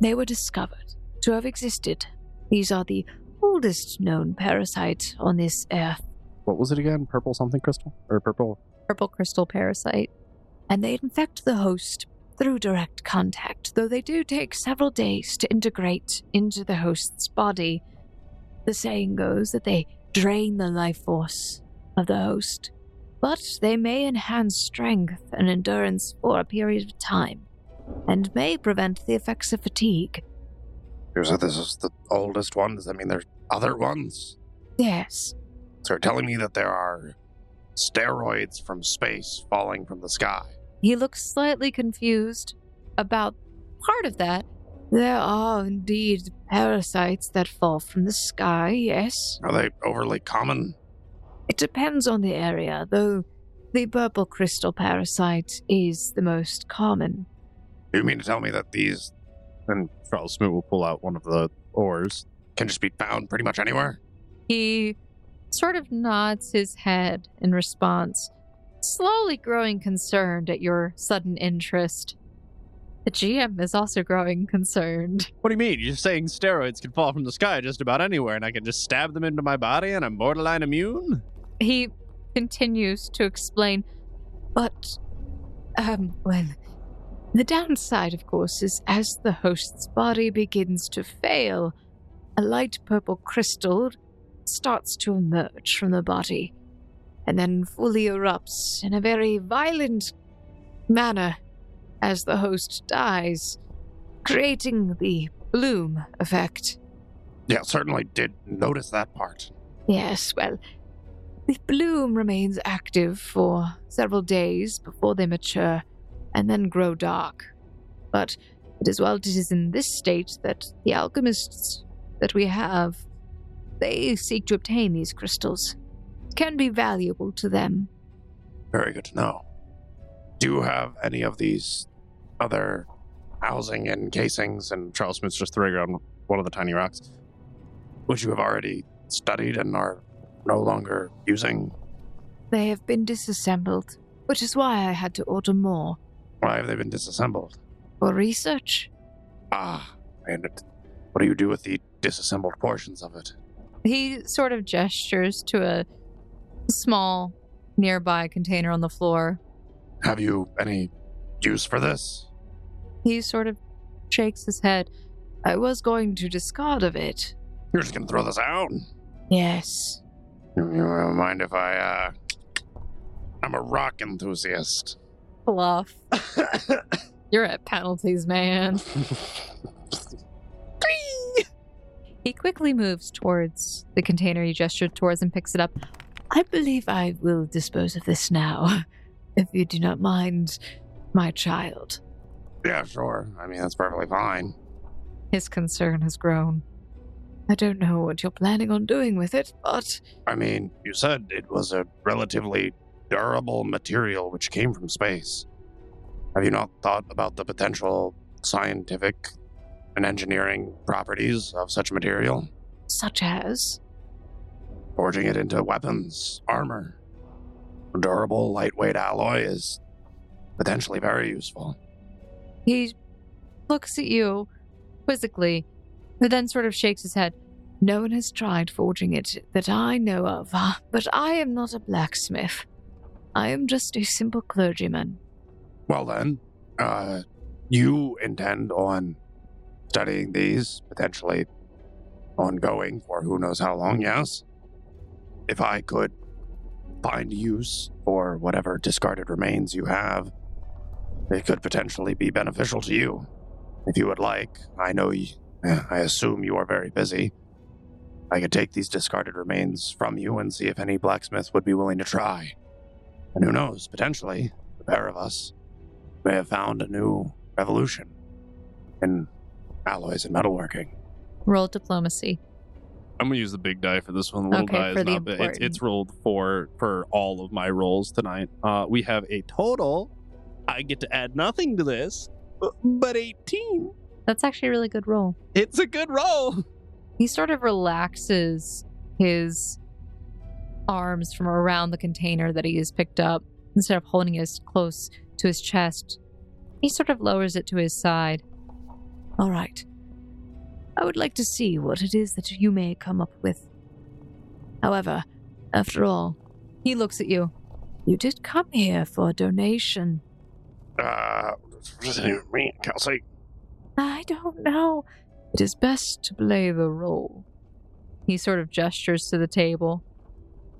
they were discovered to have existed. These are the oldest known parasite on this earth, What was it again? Purple something crystal? Or purple? Purple crystal parasite. and they infect the host through direct contact, though they do take several days to integrate into the host's body. The saying goes that they drain the life force of the host, but they may enhance strength and endurance for a period of time, and may prevent the effects of fatigue. Said this is the oldest one. Does that mean there's other ones? Yes, So you're telling me that there are steroids from space falling from the sky? He looks slightly confused about part of that. there are indeed parasites that fall from the sky, yes. Are they overly common? It depends on the area, though the purple crystal parasite is the most common. Do you mean to tell me that these And Charles Smoot will pull out one of the ores, can just be found pretty much anywhere? He sort of nods his head in response, slowly growing concerned at your sudden interest. The GM is also growing concerned. What do you mean? You're saying steroids can fall from the sky just about anywhere and I can just stab them into my body and I'm borderline immune? He continues to explain, But, um, well, the downside, of course, is as the host's body begins to fail, a light purple crystal starts to emerge from the body and then fully erupts in a very violent manner as the host dies, creating the bloom effect. Yeah, certainly did notice that part. Yes, well, the bloom remains active for several days before they mature and then grow dark. But it is while it is in this state that the alchemists that we have they seek to obtain these crystals can be valuable to them. Very good to know. Do you have any of these other housing and casings and Charles Smoot's just throwing around one of the tiny rocks. which you have already studied and are no longer using? They have been disassembled, which is why I had to order more Why have they been disassembled? for research. Ah, and it, what do you do with the disassembled portions of it? He sort of gestures to a small nearby container on the floor. Have you any use for this? He sort of shakes his head. I was going to discard of it. You're just gonna throw this out? Yes. You, you mind if I, uh. I'm a rock enthusiast. Bluff. You're at penalties, man. He quickly moves towards the container you gestured towards and picks it up. I believe I will dispose of this now, if you do not mind, my child. yeah, sure. I mean, that's perfectly fine. His concern has grown. I don't know what you're planning on doing with it, but I mean, you said it was a relatively durable material which came from space. Have you not thought about the potential scientific and engineering properties of such material? such as Forging it into weapons, armor. A durable, lightweight alloy is potentially very useful. He looks at you quizzically, but then sort of shakes his head. no one has tried forging it that I know of, ah, but I am not a blacksmith. I am just a simple clergyman. Well, then, uh, you intend on studying these, potentially ongoing for who knows how long, yes? If I could find use for whatever discarded remains you have, it could potentially be beneficial to you. If you would like, I know you, I assume you are very busy. I could take these discarded remains from you and see if any blacksmith would be willing to try. And who knows, potentially, the pair of us may have found a new revolution in alloys and metalworking. Roll diplomacy. I'm gonna use the big die for this one. The little Okay, die is not. It's, it's rolled four for all of my rolls tonight. Uh, we have a total. I get to add nothing to this, but 18. That's actually a really good roll. It's a good roll. He sort of relaxes his arms from around the container that he has picked up instead of holding it as close to his chest. He sort of lowers it to his side. All right. I would like to see what it is that you may come up with. However, after all, He looks at you. you did come here for a donation. Uh, me, Kelsey. I don't know. It is best to play the role. He sort of gestures to the table.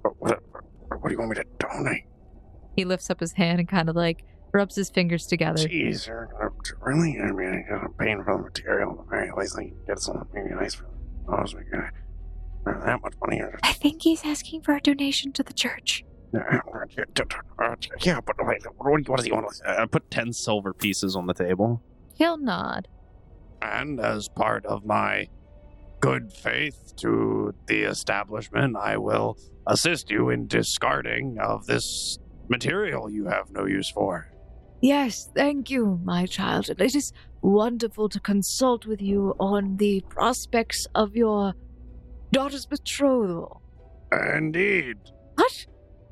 What, what, what do you want me to donate? He lifts up his hand and kind of like rubs his fingers together. Jeez, you're gonna really? I mean, I'm paying for the material. At the very least, I can get something maybe nice for the cause. We got that much money. or- I think he's asking for a donation to the church. Yeah, but like, what, do you- what does he want? I uh, put 10 silver pieces on the table. He'll nod. And as part of my good faith to the establishment, I will assist you in discarding of this material you have no use for. Yes, thank you, my child. It is wonderful to consult with you on the prospects of your daughter's betrothal. Indeed. What?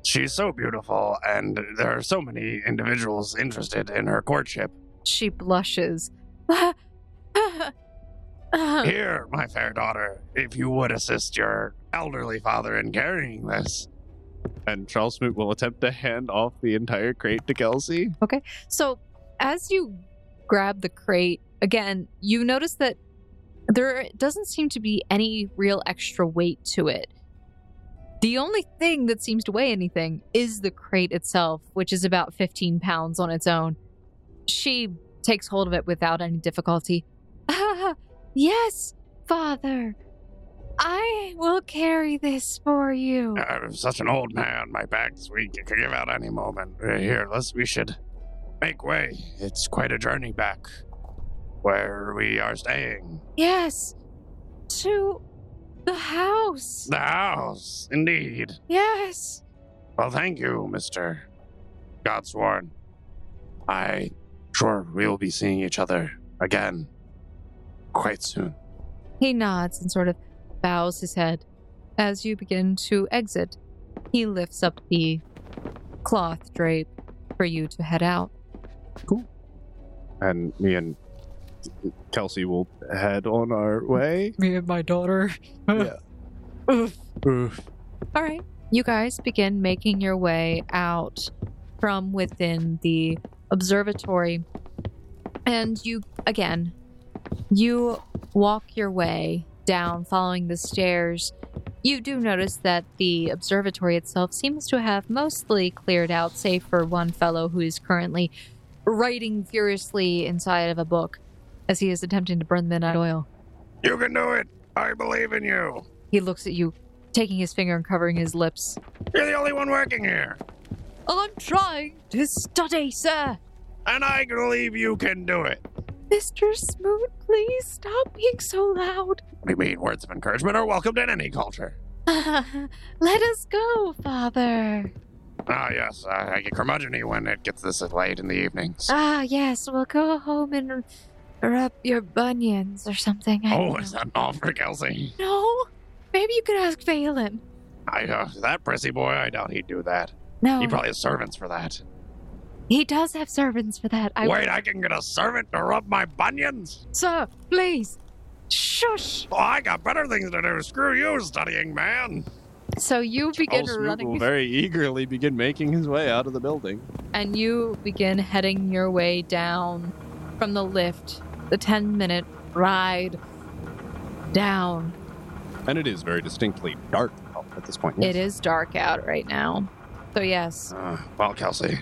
She's so beautiful, and there are so many individuals interested in her courtship. She blushes. Here, my fair daughter, if you would assist your elderly father in carrying this. And Charles Smoot will attempt to hand off the entire crate to Kelsey. Okay. So, as you grab the crate, again, you notice that there doesn't seem to be any real extra weight to it. The only thing that seems to weigh anything is the crate itself, which is about 15 pounds on its own. She takes hold of it without any difficulty. Ah, yes, father. I will carry this for you. I'm such an old man, my back's weak. It could give out any moment. Uh, Here, let's. We should make way. It's quite a journey back where we are staying. Yes. To The house. The house, indeed. Yes. Well, thank you, Mr. Godsworn. I sure we will be seeing each other again quite soon. He nods and sort of bows his head. As you begin to exit, he lifts up the cloth drape for you to head out. Cool. And me and Kelsey will head on our way. Me and my daughter. Yeah. Oof. Oof. All right. You guys begin making your way out from within the observatory. And you, again, you walk your way down following the stairs. You do notice that the observatory itself seems to have mostly cleared out, save for one fellow who is currently writing furiously inside of a book as he is attempting to burn the midnight oil. You can do it. I believe in you. He looks at you, taking his finger and covering his lips. You're the only one working here. Oh, I'm trying to study, sir. And I believe you can do it. Mr. Smoot, please stop being so loud. We mean words of encouragement are welcomed in any culture. Let us go, Father. Ah, yes, uh, I get curmudgeony when it gets this late in the evenings. Ah, yes, we'll go home and rub your bunions or something. I oh, is that an offer, Kelsey? No, maybe you could ask Valen. I, uh, that prissy boy, I doubt he'd do that. No, He probably has servants for that. He does have servants for that. I Wait, I can get a servant to rub my bunions? sir, please, shush. Oh, I got better things to do. Screw you, studying man. So you begin Charles Smoot running. will very eagerly begin making his way out of the building. and you begin heading your way down from the lift, the 10 minute ride down. And it is very distinctly dark at this point. It is dark out right now. So, yes. Uh, well, Kelsey,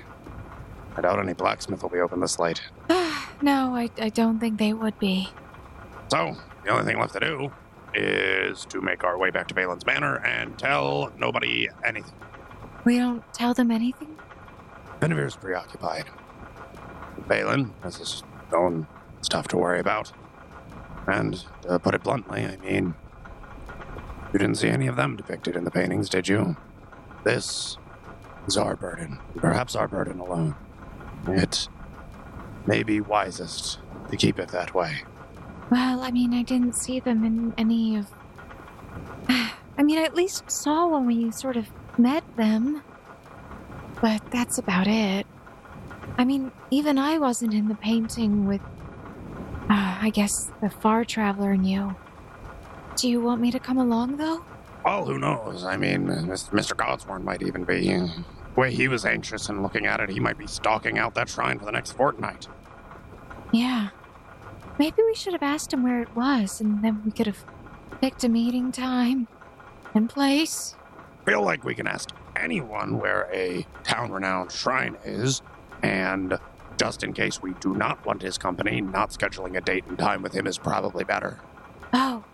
I doubt any blacksmith will be open this late. no, I, I don't think they would be. So, the only thing left to do is to make our way back to Valen's Manor and tell nobody anything. We don't tell them anything? Finavir's preoccupied. Balin has his own stuff to worry about. And, to put it bluntly, I mean, you didn't see any of them depicted in the paintings, did you? This is our burden. Perhaps our burden alone. It may be wisest to keep it that way. Well, I mean, I didn't see them in any of. I mean, I at least saw when we sort of met them. But that's about it. I mean, even I wasn't in the painting with. Uh, I guess the far traveler and you. Do you want me to come along, though? Well, who knows? I mean, Mr. Godsworn might even be. Way he was anxious and looking at it, he might be stalking out that shrine for the next fortnight. Yeah. Maybe we should have asked him where it was, and then we could have picked a meeting time and place. Feel like we can ask anyone where a town renowned shrine is, and just in case we do not want his company, not scheduling a date and time with him is probably better. Oh,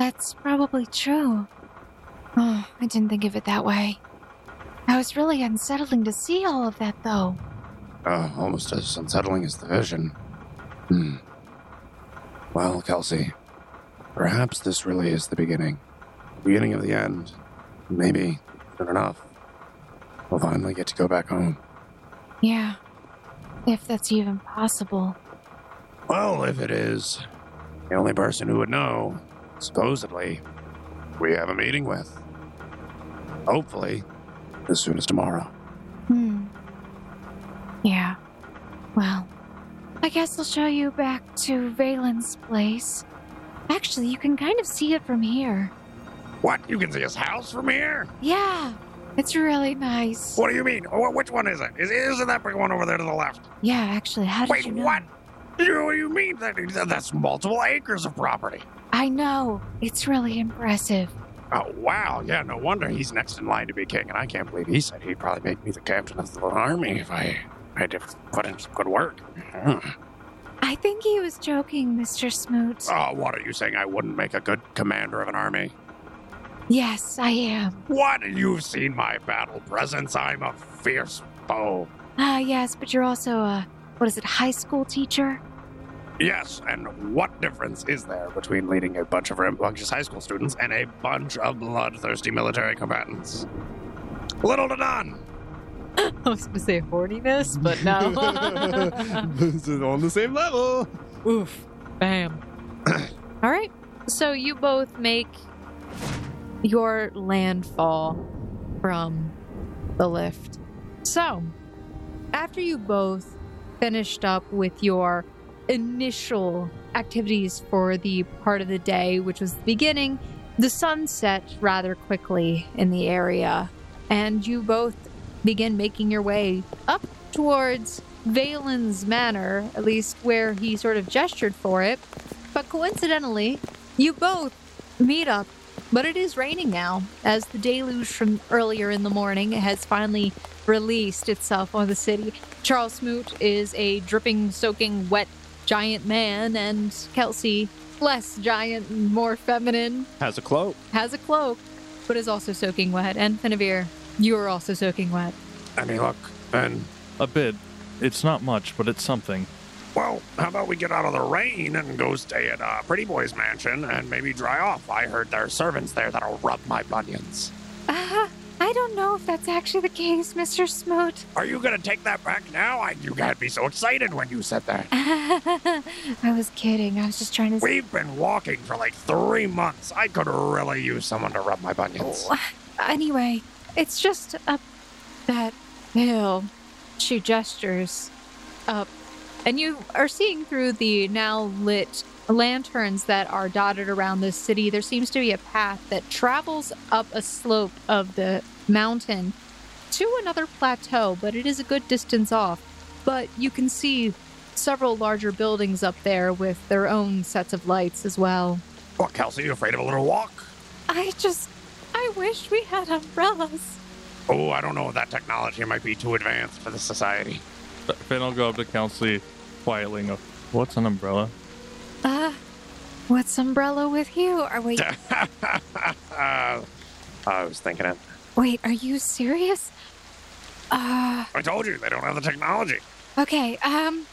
that's probably true. Oh, I didn't think of it that way. I was really unsettling to see all of that, though. Uh, almost as unsettling as the vision. Hmm. Well, Kelsey, perhaps this really is the beginning. The beginning of the end. Maybe, soon enough, we'll finally get to go back home. Yeah, if that's even possible. Well, if it is, the only person who would know, supposedly, we have a meeting with. Hopefully, as soon as tomorrow. Hmm. Yeah. Well, I guess I'll show you back to Valen's place. Actually, you can kind of see it from here. What? You can see his house from here? Yeah, it's really nice. What do you mean? Wh- Which one is it? Is, isn't that big one over there to the left? Yeah, actually, how did Wait, you know? what? You, what do you mean? That, that's multiple acres of property. I know. It's really impressive. Oh, wow. Yeah, no wonder he's next in line to be king, and I can't believe he said he'd probably make me the captain of the army if I had to put in some good work. Hmm. I think he was joking, Mr. Smoot. Oh, what are you saying? I wouldn't make a good commander of an army? Yes, I am. What? You've seen my battle presence. I'm a fierce foe. Ah, yes, but you're also a, what is it, high school teacher? Yes, and what difference is there between leading a bunch of rambunctious high school students and a bunch of bloodthirsty military combatants? Little to none. I was going to say horniness, but no. this is on the same level. Oof. Bam. All right. So you both make your landfall from the lift. So, after you both finished up with your initial activities for the part of the day, which was the beginning, the sun set rather quickly in the area, and you both begin making your way up towards Valen's manor, at least where he sort of gestured for it. But coincidentally, you both meet up, but it is raining now, as the deluge from earlier in the morning has finally released itself on the city. Charles Smoot is a dripping, soaking, wet giant man, and Kelsey, less giant more feminine, Has a cloak. has a cloak, but is also soaking wet. And Finavir, you are also soaking wet. Any luck? And, A bit. It's not much, but it's something. well, how about we get out of the rain and go stay at uh, Pretty Boy's mansion and maybe dry off? I heard there are servants there that'll rub my bunions. Uh, I don't know if that's actually the case, Mr. Smoot. Are you gonna take that back now? I, you got me so excited when you said that. I was kidding. I was just trying to. We've been walking for like three months. I could really use someone to rub my bunions. Oh, anyway, It's just up that hill. She gestures up, and you are seeing through the now lit lanterns that are dotted around the city. There seems to be a path that travels up a slope of the mountain to another plateau, but it is a good distance off. But you can see several larger buildings up there with their own sets of lights as well. What, Kelsey, you afraid of a little walk? I just. I wish we had umbrellas. Oh, I don't know that technology might be too advanced for the society. Finn will go up to Kelsey quietly and go, What's an umbrella? Uh, what's umbrella with you? Are we? I was thinking it. Wait, are you serious? Uh, I told you they don't have the technology. okay. Um,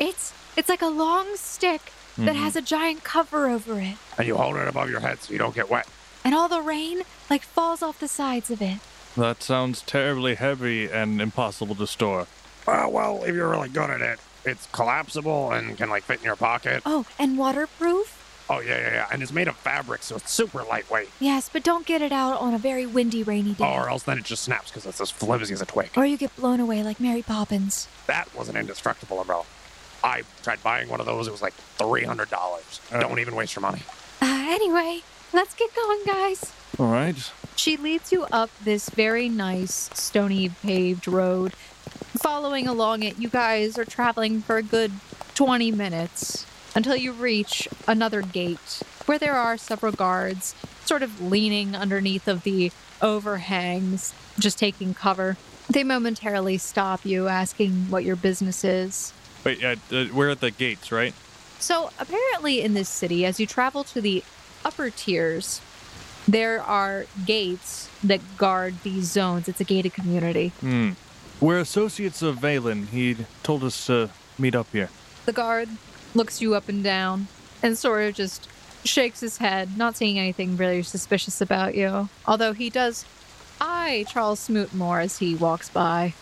it's it's like a long stick that Mhm. has a giant cover over it, And you hold it above your head so you don't get wet. and all the rain like falls off the sides of it. That sounds terribly heavy and impossible to store. Uh, well, if you're really good at it, it's collapsible and can like fit in your pocket. Oh, and waterproof? Oh yeah, yeah, yeah. And it's made of fabric, so it's super lightweight. Yes, but don't get it out on a very windy, rainy day. Or else then it just snaps because it's as flimsy as a twig. Or you get blown away like Mary Poppins. That was an indestructible umbrella. I tried buying one of those. It was like three hundred dollars. Uh. Don't even waste your money. Uh, anyway, let's get going, guys. All right. She leads you up this very nice stony paved road. Following along it, you guys are traveling for a good 20 minutes until you reach another gate where there are several guards sort of leaning underneath of the overhangs, just taking cover. They momentarily stop you asking what your business is. Wait, uh, uh, we're at the gates, right? So, apparently, in this city, as you travel to the upper tiers, there are gates that guard these zones. It's a gated community. Hmm. We're associates of Valen. He told us to meet up here. The guard looks you up and down and sort of just shakes his head, not seeing anything really suspicious about you. Although he does eye Charles Smoot more as he walks by.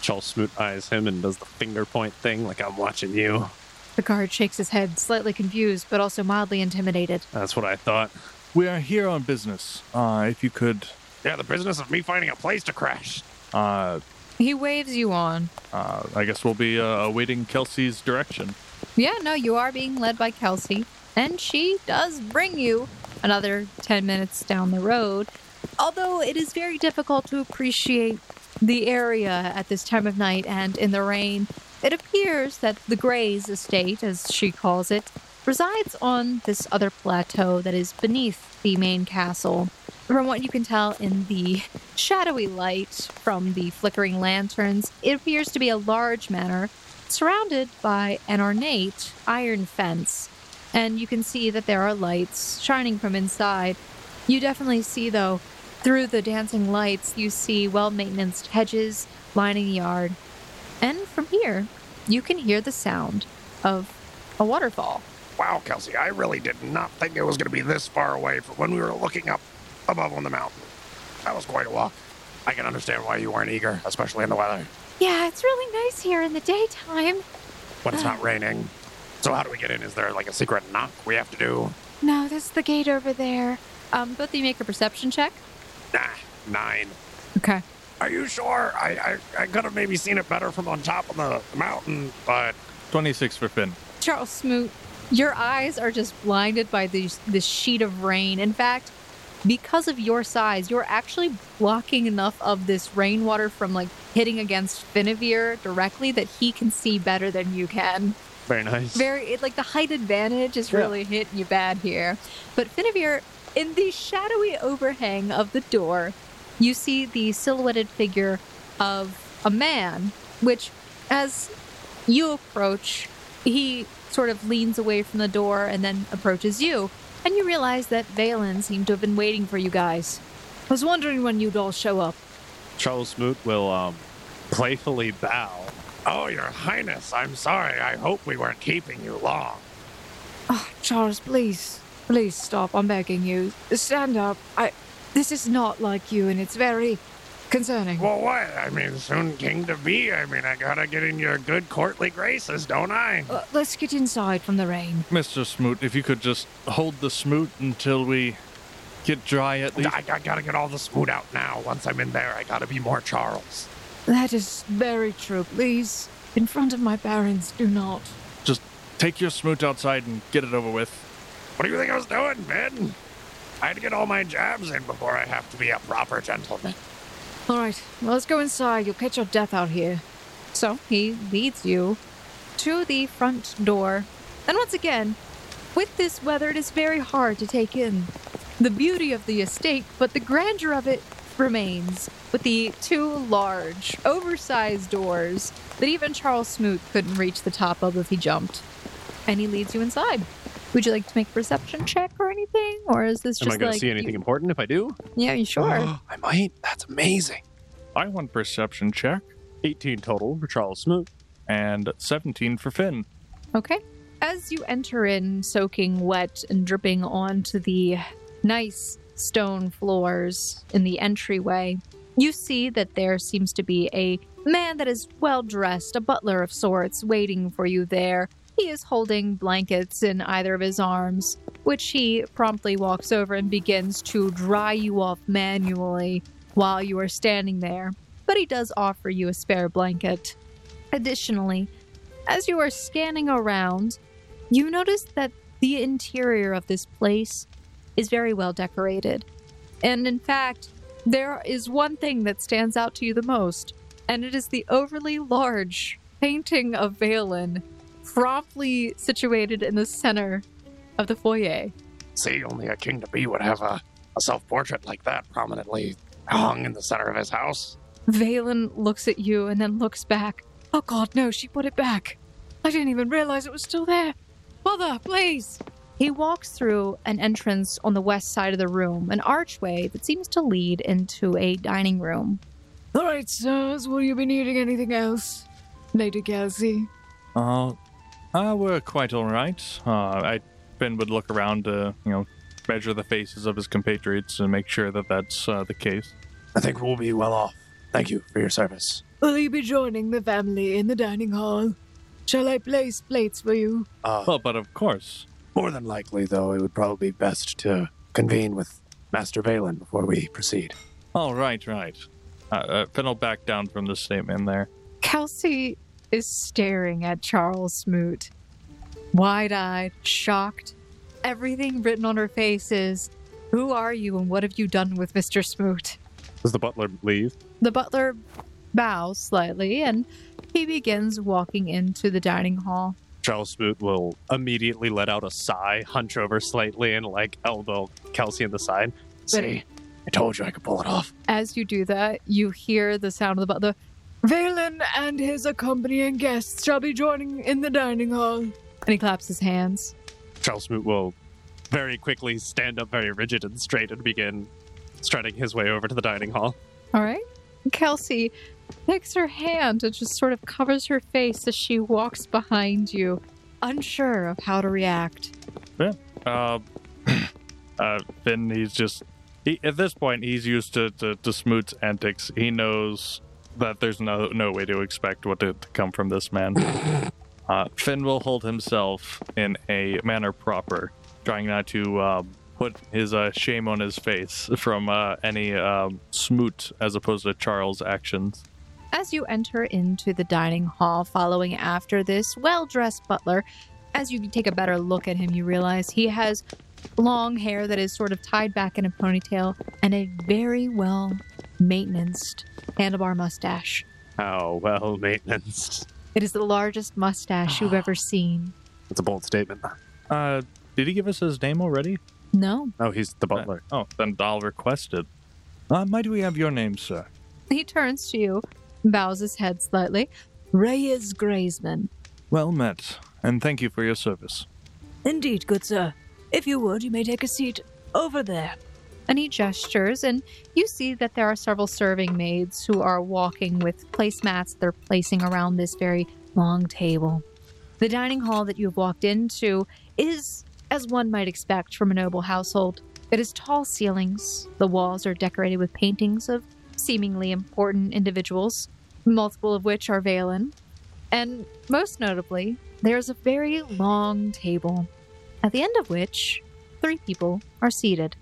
Charles Smoot eyes him and does the finger point thing like I'm watching you. The guard shakes his head, slightly confused, but also mildly intimidated. That's what I thought. We are here on business. Uh, if you could, Yeah, the business of me finding a place to crash. uh, He waves you on. uh, I guess we'll be uh, awaiting Kelsey's direction. Yeah, no, you are being led by Kelsey, and she does bring you another 10 minutes down the road. Although it is very difficult to appreciate the area at this time of night and in the rain, it appears that the Grays estate, as she calls it, resides on this other plateau that is beneath the main castle. From what you can tell in the shadowy light from the flickering lanterns, it appears to be a large manor surrounded by an ornate iron fence. And you can see that there are lights shining from inside. You definitely see, though, through the dancing lights, you see well maintained hedges lining the yard. And from here, you can hear the sound of a waterfall. Wow, Kelsey, I really did not think it was going to be this far away from when we were looking up above on the mountain. That was quite a walk. I can understand why you weren't eager, especially in the weather Yeah, it's really nice here in the daytime. when it's not raining. So how do we get in? Is there like a secret knock we have to do? No, there's the gate over there. Um, both of you make a perception check. Nah, nine. Okay. Are you sure? I I, I could have maybe seen it better from on top of the mountain, but 26 for Finn. Charles Smoot, your eyes are just blinded by this this sheet of rain. In fact, because of your size, you're actually blocking enough of this rainwater from like hitting against Finavir directly that he can see better than you can. Very nice. Very it, like the height advantage is Yeah. really hitting you bad here. But Finavir, in the shadowy overhang of the door, you see the silhouetted figure of a man, which, as you approach, he sort of leans away from the door and then approaches you. And you realize that Valen seemed to have been waiting for you guys. I was wondering when you'd all show up. Charles Smoot will um, playfully bow. oh, your highness, I'm sorry. I hope we weren't keeping you long. Oh, Charles, please. Please stop. I'm begging you. Stand up. I. This is not like you, and it's very concerning. Well, what? I mean, soon king to be. I mean, I gotta get in your good courtly graces, don't I? Uh, let's get inside from the rain. Mr. Smoot, if you could just hold the smoot until we get dry at least. I, I gotta get all the smoot out now. Once I'm in there, I gotta be more Charles. That is very true. Please, in front of my parents, do not. Just take your smoot outside and get it over with. What do you think I was doing, Ben? I had to get all my jabs in before I have to be a proper gentleman. All right, well, let's go inside. You'll catch your death out here. So he leads you to the front door. And once again, with this weather, it is very hard to take in the beauty of the estate, but the grandeur of it remains with the two large, oversized doors that even Charles Smoot couldn't reach the top of if he jumped. And he leads you inside. Would you like to make a perception check or anything? Or is this just. Am just I going like to see anything you- important if I do? Yeah, you sure? I might. That's amazing. I want perception check 18 total for Charles Smoot. and 17 for Finn. Okay. As you enter in, soaking wet and dripping onto the nice stone floors in the entryway, you see that there seems to be a man that is well dressed, a butler of sorts, waiting for you there. He is holding blankets in either of his arms, which he promptly walks over and begins to dry you off manually while you are standing there. But he does offer you a spare blanket. Additionally, as you are scanning around, you notice that the interior of this place is very well decorated. And in fact, there is one thing that stands out to you the most, and it is the overly large painting of Valen, promptly situated in the center of the foyer. See, only a king to be would have a, a self portrait like that prominently hung in the center of his house. Valen looks at you and then looks back. Oh God, no! She put it back. I didn't even realize it was still there. Mother, please. He walks through an entrance on the west side of the room, an archway that seems to lead into a dining room. All right, sirs. Will you be needing anything else, Lady Kelsey? Uh, uh, we're quite all right. Uh, I Finn would look around to, you know, measure the faces of his compatriots and make sure that that's uh, the case. I think we'll be well off. Thank you for your service. Will you be joining the family in the dining hall? Shall I place plates for you? Uh, Well, but of course. more than likely, though, it would probably be best to convene with Master Valen before we proceed. All right, right. Uh, uh, Finn will back down from the statement there. Kelsey is staring at Charles Smoot, wide eyed, shocked. Everything written on her face is, Who are you and what have you done with Mr. Smoot? Does the butler leave? The butler bows slightly and he begins walking into the dining hall. Charles Smoot will immediately let out a sigh, hunch over slightly, and like elbow Kelsey in the side. See, I told you I could pull it off. As you do that, you hear the sound of the butler. Valen and his accompanying guests shall be joining in the dining hall. And he claps his hands. Charles Smoot will very quickly stand up very rigid and straight and begin strutting his way over to the dining hall. All right. Kelsey takes her hand and just sort of covers her face as she walks behind you. unsure of how to react. Yeah. Uh, uh, Finn, he's just he, at this point he's used to, to to Smoot's antics. He knows that there's no no way to expect what to, to come from this man. Uh, Finn will hold himself in a manner proper, trying not to um, put his uh, shame on his face from uh, any um, Smoot as opposed to Charles' actions. As you enter into the dining hall following after this well dressed butler, as you take a better look at him, you realize he has long hair that is sort of tied back in a ponytail and a very well maintenanced handlebar mustache. How well maintenance. It is the largest mustache you've ever seen. That's a bold statement. Uh, did he give us his name already? No. Oh, he's the butler. Oh, then I'll request it. Uh, might we have your name, sir? He turns to you, bows his head slightly. Reyes Graysman. Well met, and thank you for your service. Indeed, good sir. If you would, you may take a seat over there. And he gestures, and you see that there are several serving maids who are walking with placemats they're placing around this very long table. The dining hall that you've walked into is as one might expect from a noble household. It has tall ceilings, the walls are decorated with paintings of seemingly important individuals, multiple of which are Valen. And most notably, there's a very long table, at the end of which three people are seated.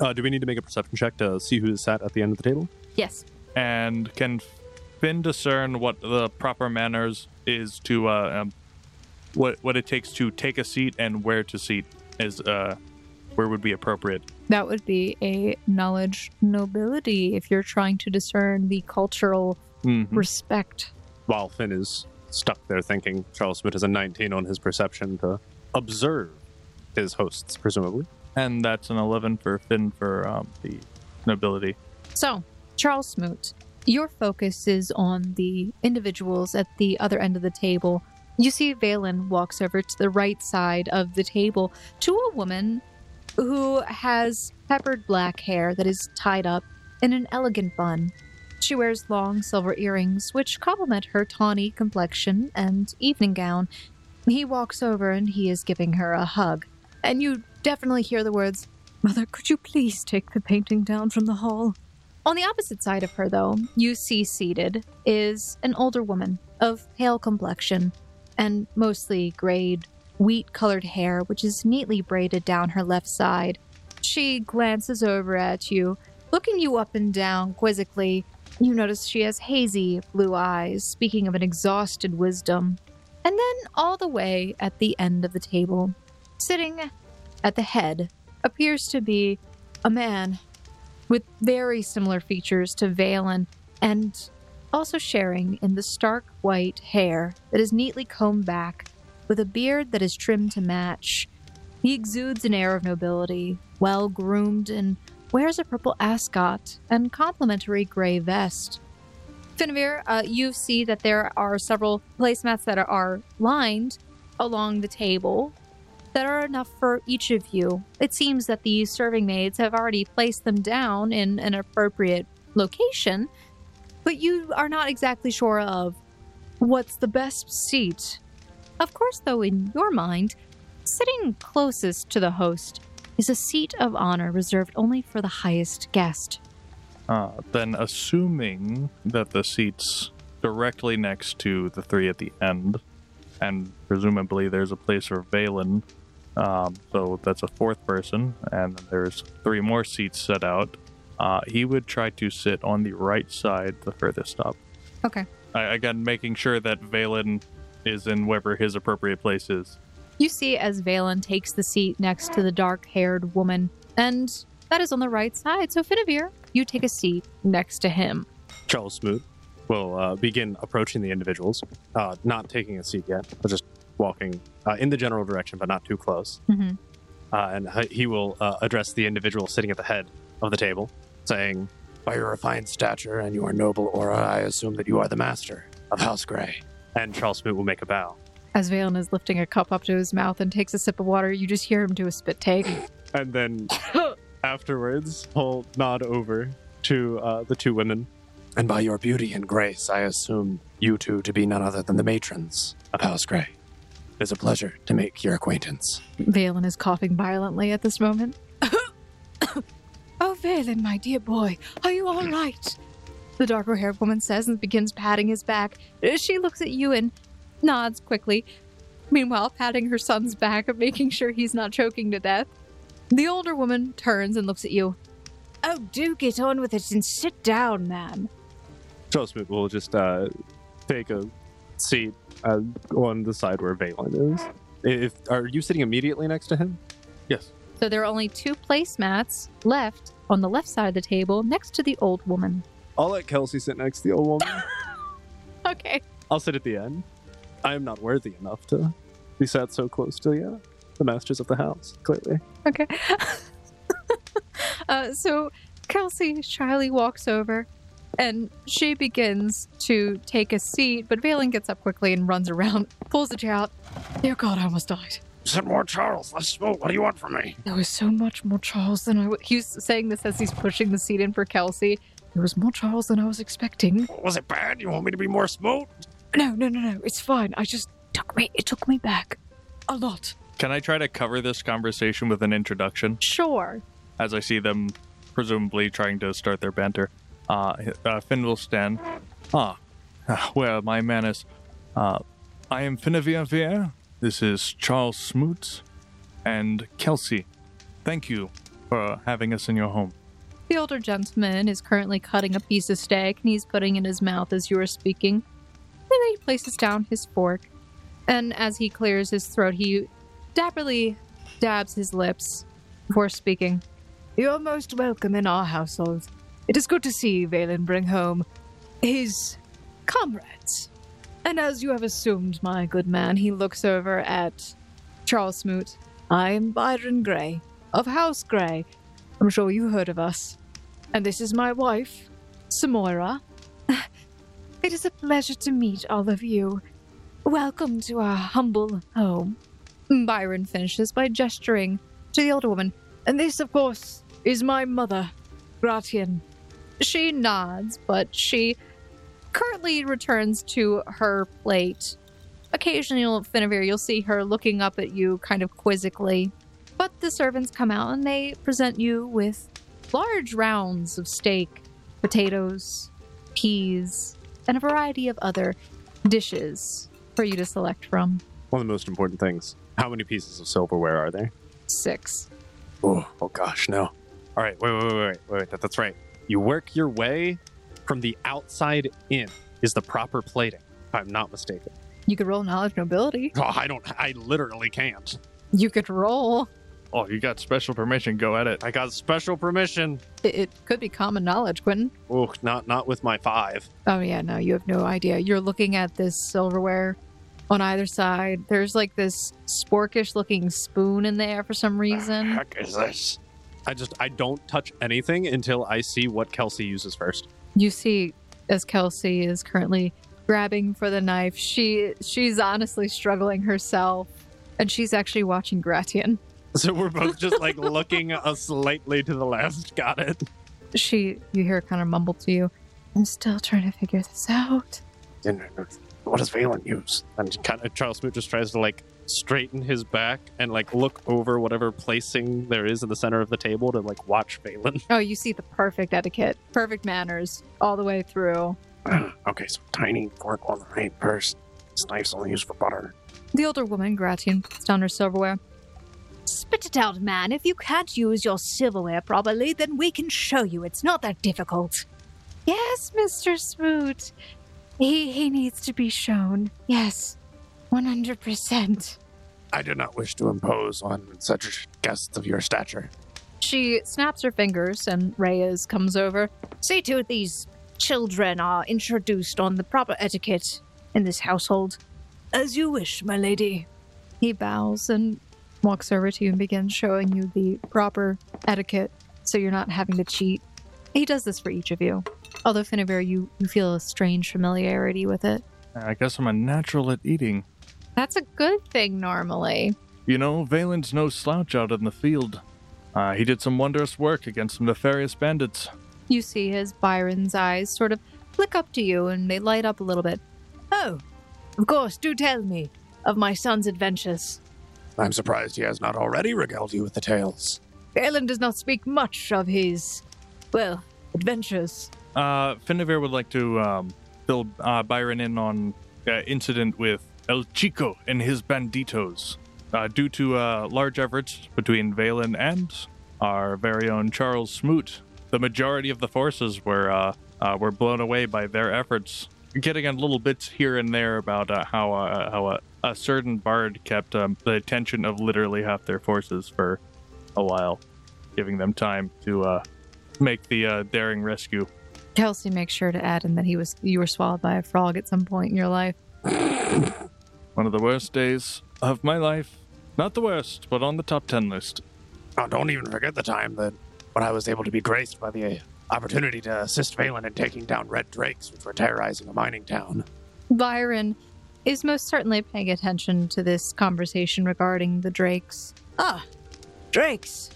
Uh, do we need to make a perception check to see who's sat at the end of the table? Yes. And can Finn discern what the proper manners is to uh, um, what what it takes to take a seat and where to seat is uh, where would be appropriate? That would be a knowledge nobility if you're trying to discern the cultural Mhm. respect. While Finn is stuck there thinking, Charles Smoot has a 19 on his perception to observe his hosts, presumably. And that's an eleven for Finn for um, the nobility. So, Charles Smoot, your focus is on the individuals at the other end of the table. You see Valen walks over to the right side of the table to a woman who has peppered black hair that is tied up in an elegant bun. She wears long silver earrings, which complement her tawny complexion and evening gown. He walks over and he is giving her a hug. And you definitely hear the words, Mother, could you please take the painting down from the hall? On the opposite side of her, though, you see seated is an older woman of pale complexion and mostly grayed, wheat colored hair, which is neatly braided down her left side. She glances over at you, looking you up and down quizzically. You notice she has hazy blue eyes, speaking of an exhausted wisdom. And then, all the way at the end of the table, sitting at the head, appears to be a man with very similar features to Valen and also sharing in the stark white hair that is neatly combed back with a beard that is trimmed to match. He exudes an air of nobility, well groomed, and wears a purple ascot and complimentary gray vest. Finavir, uh, you see that there are several placemats that are lined along the table that are enough for each of you. It seems that the serving maids have already placed them down in an appropriate location, but you are not exactly sure of what's the best seat. Of course, though, in your mind, sitting closest to the host is a seat of honor reserved only for the highest guest. Uh, then, assuming that the seats directly next to the three at the end, and presumably there's a place for Valen, um, so that's a fourth person, and there's three more seats set out. Uh, he would try to sit on the right side, the furthest up. Okay. I, again, making sure that Valen is in wherever his appropriate place is. You see as Valen takes the seat next to the dark haired woman, and that is on the right side. So, Finavir, you take a seat next to him. Charles Smoot will uh, begin approaching the individuals, uh, not taking a seat yet, but just walking uh, in the general direction, but not too close. Mm-hmm. Uh, and he- he will uh, address the individual sitting at the head of the table, saying, By your refined stature and your noble aura, I assume that you are the master of House Grey. and Charles Smoot will make a bow. As Valen is lifting a cup up to his mouth and takes a sip of water, you just hear him do a spit take. And then afterwards, he'll nod over to uh, the two women. And by your beauty and grace, I assume you two to be none other than the matrons of House Grey. It's a pleasure to make your acquaintance. Valen is coughing violently at this moment. Oh, Valen, my dear boy, are you all right? The darker haired woman says and begins patting his back. She looks at you and nods quickly, meanwhile, patting her son's back and making sure he's not choking to death. The older woman turns and looks at you. Oh, do get on with it and sit down, ma'am. Charles Smoot will just uh, take a seat uh, on the side where Valen is. If are you sitting immediately next to him? Yes. So there are only two placemats left on the left side of the table next to the old woman. I'll let Kelsey sit next to the old woman. Okay. I'll sit at the end. I am not worthy enough to be sat so close to yeah, the masters of the house. Clearly, Okay. uh, so Kelsey shyly walks over and she begins to take a seat, but Valen gets up quickly and runs around, pulls the chair out. Dear God, I almost died. Said more Charles, less smoot. What do you want from me? There was so much more Charles than I w- He's saying this as he's pushing the seat in for Kelsey. There was more Charles than I was expecting. Was it bad? You want me to be more smooth? No, no, no, no. It's fine. I just took me. It took me back a lot. Can I try to cover this conversation with an introduction Sure. as I see them presumably trying to start their banter? Uh, uh, Finn will stand. Ah, ah, well, my manners. Uh, I am Finavir Vier. This is Charles Smoots and Kelsey. Thank you for having us in your home. The older gentleman is currently cutting a piece of steak and he's putting in his mouth as you are speaking. And then he places down his fork. And as he clears his throat, he dapperly dabs his lips before speaking. You're most welcome in our household. It is good to see Valen bring home his comrades. And as you have assumed, my good man, He looks over at Charles Smoot. I am Byron Gray of House Gray. I'm sure you heard of us. And this is my wife, Samoira. It is a pleasure to meet all of you. Welcome to our humble home. Byron finishes by gesturing to the older woman. And this, of course, is my mother, Gratian. She nods, but she currently returns to her plate. Occasionally, you'll- Finavir, you'll see her looking up at you kind of quizzically. But the servants come out and they present you with large rounds of steak, potatoes, peas, and a variety of other dishes for you to select from. one of the most important things. How many pieces of silverware are there? Six. Oh, oh gosh, no. All right, wait, wait, wait, wait, wait, wait. That, that's right. You work your way from the outside in is the proper plating. If I'm not mistaken. You could roll knowledge nobility. Oh, I don't. I literally can't. You could roll. Oh, you got special permission. Go at it. I got special permission. It, it could be common knowledge, Quentin. Oh, not not with my five. Oh yeah, no, you have no idea. You're looking at this silverware on either side. There's like this sporkish looking spoon in there for some reason. Heck is this? I just I don't touch anything until I see what Kelsey uses first. You see as Kelsey is currently grabbing for the knife, she she's honestly struggling herself. And she's actually watching Gratian. So we're both just like looking uh, slightly to the left. Got it. She you hear her kind of mumble to you. I'm still trying to figure this out. And What does Valen use? And kind of Charles Smoot just tries to like straighten his back and like look over whatever placing there is in the center of the table to like watch Valen. Oh, you see the perfect etiquette, perfect manners all the way through. okay, so tiny fork on the right purse. This knife's only used for butter. The older woman, Gratian, puts down her silverware. Spit it out, man. If you can't use your silverware properly, then we can show you. It's not that difficult. Yes, Mr. Smoot. He he needs to be shown. Yes. 100%. I do not wish to impose on such guests of your stature. She snaps her fingers and Reyes comes over. See to it these children are introduced on the proper etiquette in this household. As you wish, my lady. He bows and walks over to you and begins showing you the proper etiquette so you're not having to cheat. He does this for each of you. Although Finavir, you, you feel a strange familiarity with it. I guess I'm a natural at eating. That's a good thing normally. You know, Valen's no slouch out in the field. Uh, he did some wondrous work against some nefarious bandits. You see his Byron's eyes sort of flick up to you and they light up a little bit. Oh, of course, do tell me. of my son's adventures. I'm surprised he has not already regaled you with the tales. Valen does not speak much of his, well, adventures. Uh, Finavir would like to um, fill uh, Byron in on uh, incident with El Chico and his banditos. Uh, due to uh, large efforts between Valen and our very own Charles Smoot, the majority of the forces were uh, uh, were blown away by their efforts. Getting a little bits here and there about how how a, certain bard kept um, the attention of literally half their forces for a while, giving them time to make the uh, daring rescue. Kelsey makes sure to add in that he was you were swallowed by a frog at some point in your life. One of the worst days of my life. Not the worst, but on the top 10 list. Oh, don't even forget the time that when I was able to be graced by the opportunity to assist Valen in taking down red drakes, which were terrorizing a mining town. Byron is most certainly paying attention to this conversation regarding the drakes. Ah, drakes.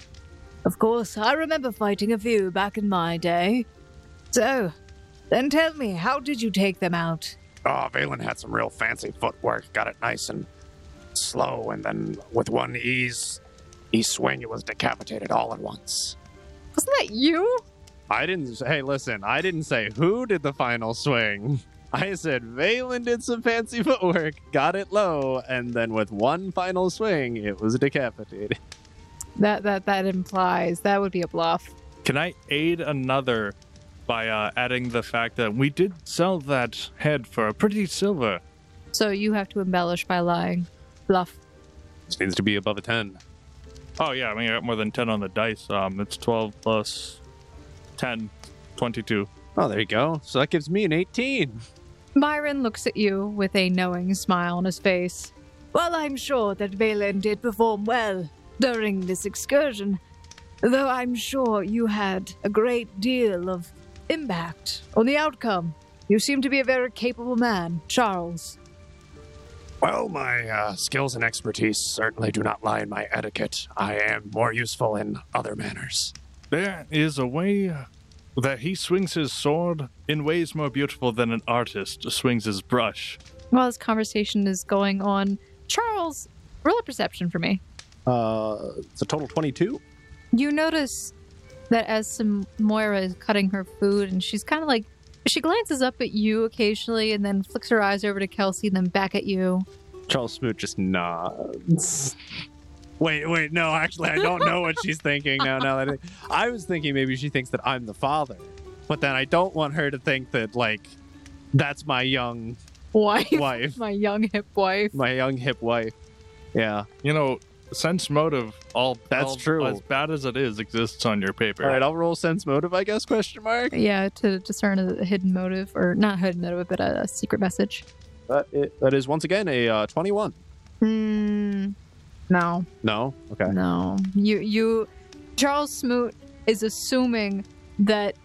Of course, I remember fighting a few back in my day. So, then tell me, how did you take them out? Oh, Valen had some real fancy footwork, got it nice and slow, and then with one ease, ease swing, it was decapitated all at once. Wasn't that you? I didn't. Say, hey, listen. I didn't say who did the final swing. I said Valen did some fancy footwork, got it low, and then with one final swing, it was decapitated. That that that implies that would be a bluff. Can I aid another by uh, adding the fact that we did sell that head for a pretty silver? So you have to embellish by lying. Bluff. This needs to be above a ten. Oh, yeah, I mean, I got more than 10 on the dice. Um, It's 12 plus 10, 22. Oh, there you go. So that gives me an eighteen. Byron looks at you with a knowing smile on his face. Well, I'm sure that Valen did perform well during this excursion, though I'm sure you had a great deal of impact on the outcome. You seem to be a very capable man, Charles. Well, my uh, skills and expertise certainly do not lie in my etiquette. I am more useful in other manners. There is a way that he swings his sword in ways more beautiful than an artist swings his brush. While this conversation is going on, Charles, roll a perception for me. Uh, it's a total twenty-two. You notice that as some Moira is cutting her food, and she's kind of like she glances up at you occasionally, and then flicks her eyes over to Kelsey, and then back at you. Charles Smoot just nods. Wait, wait, no, actually, I don't know what she's thinking now. Now that I, I was thinking maybe she thinks that I'm the father, but then I don't want her to think that like that's my young Wife, wife, my young hip wife. my young hip wife. Yeah. You know, sense motive, all That's all- true. As bad as it is, exists on your paper. All right, I'll roll sense motive, I guess? Question mark. Yeah, to discern a hidden motive, or not hidden motive, but a, a secret message. That, it, that is once again a uh, twenty-one. Hmm. No, No. Okay. no. You, you. Charles Smoot is assuming that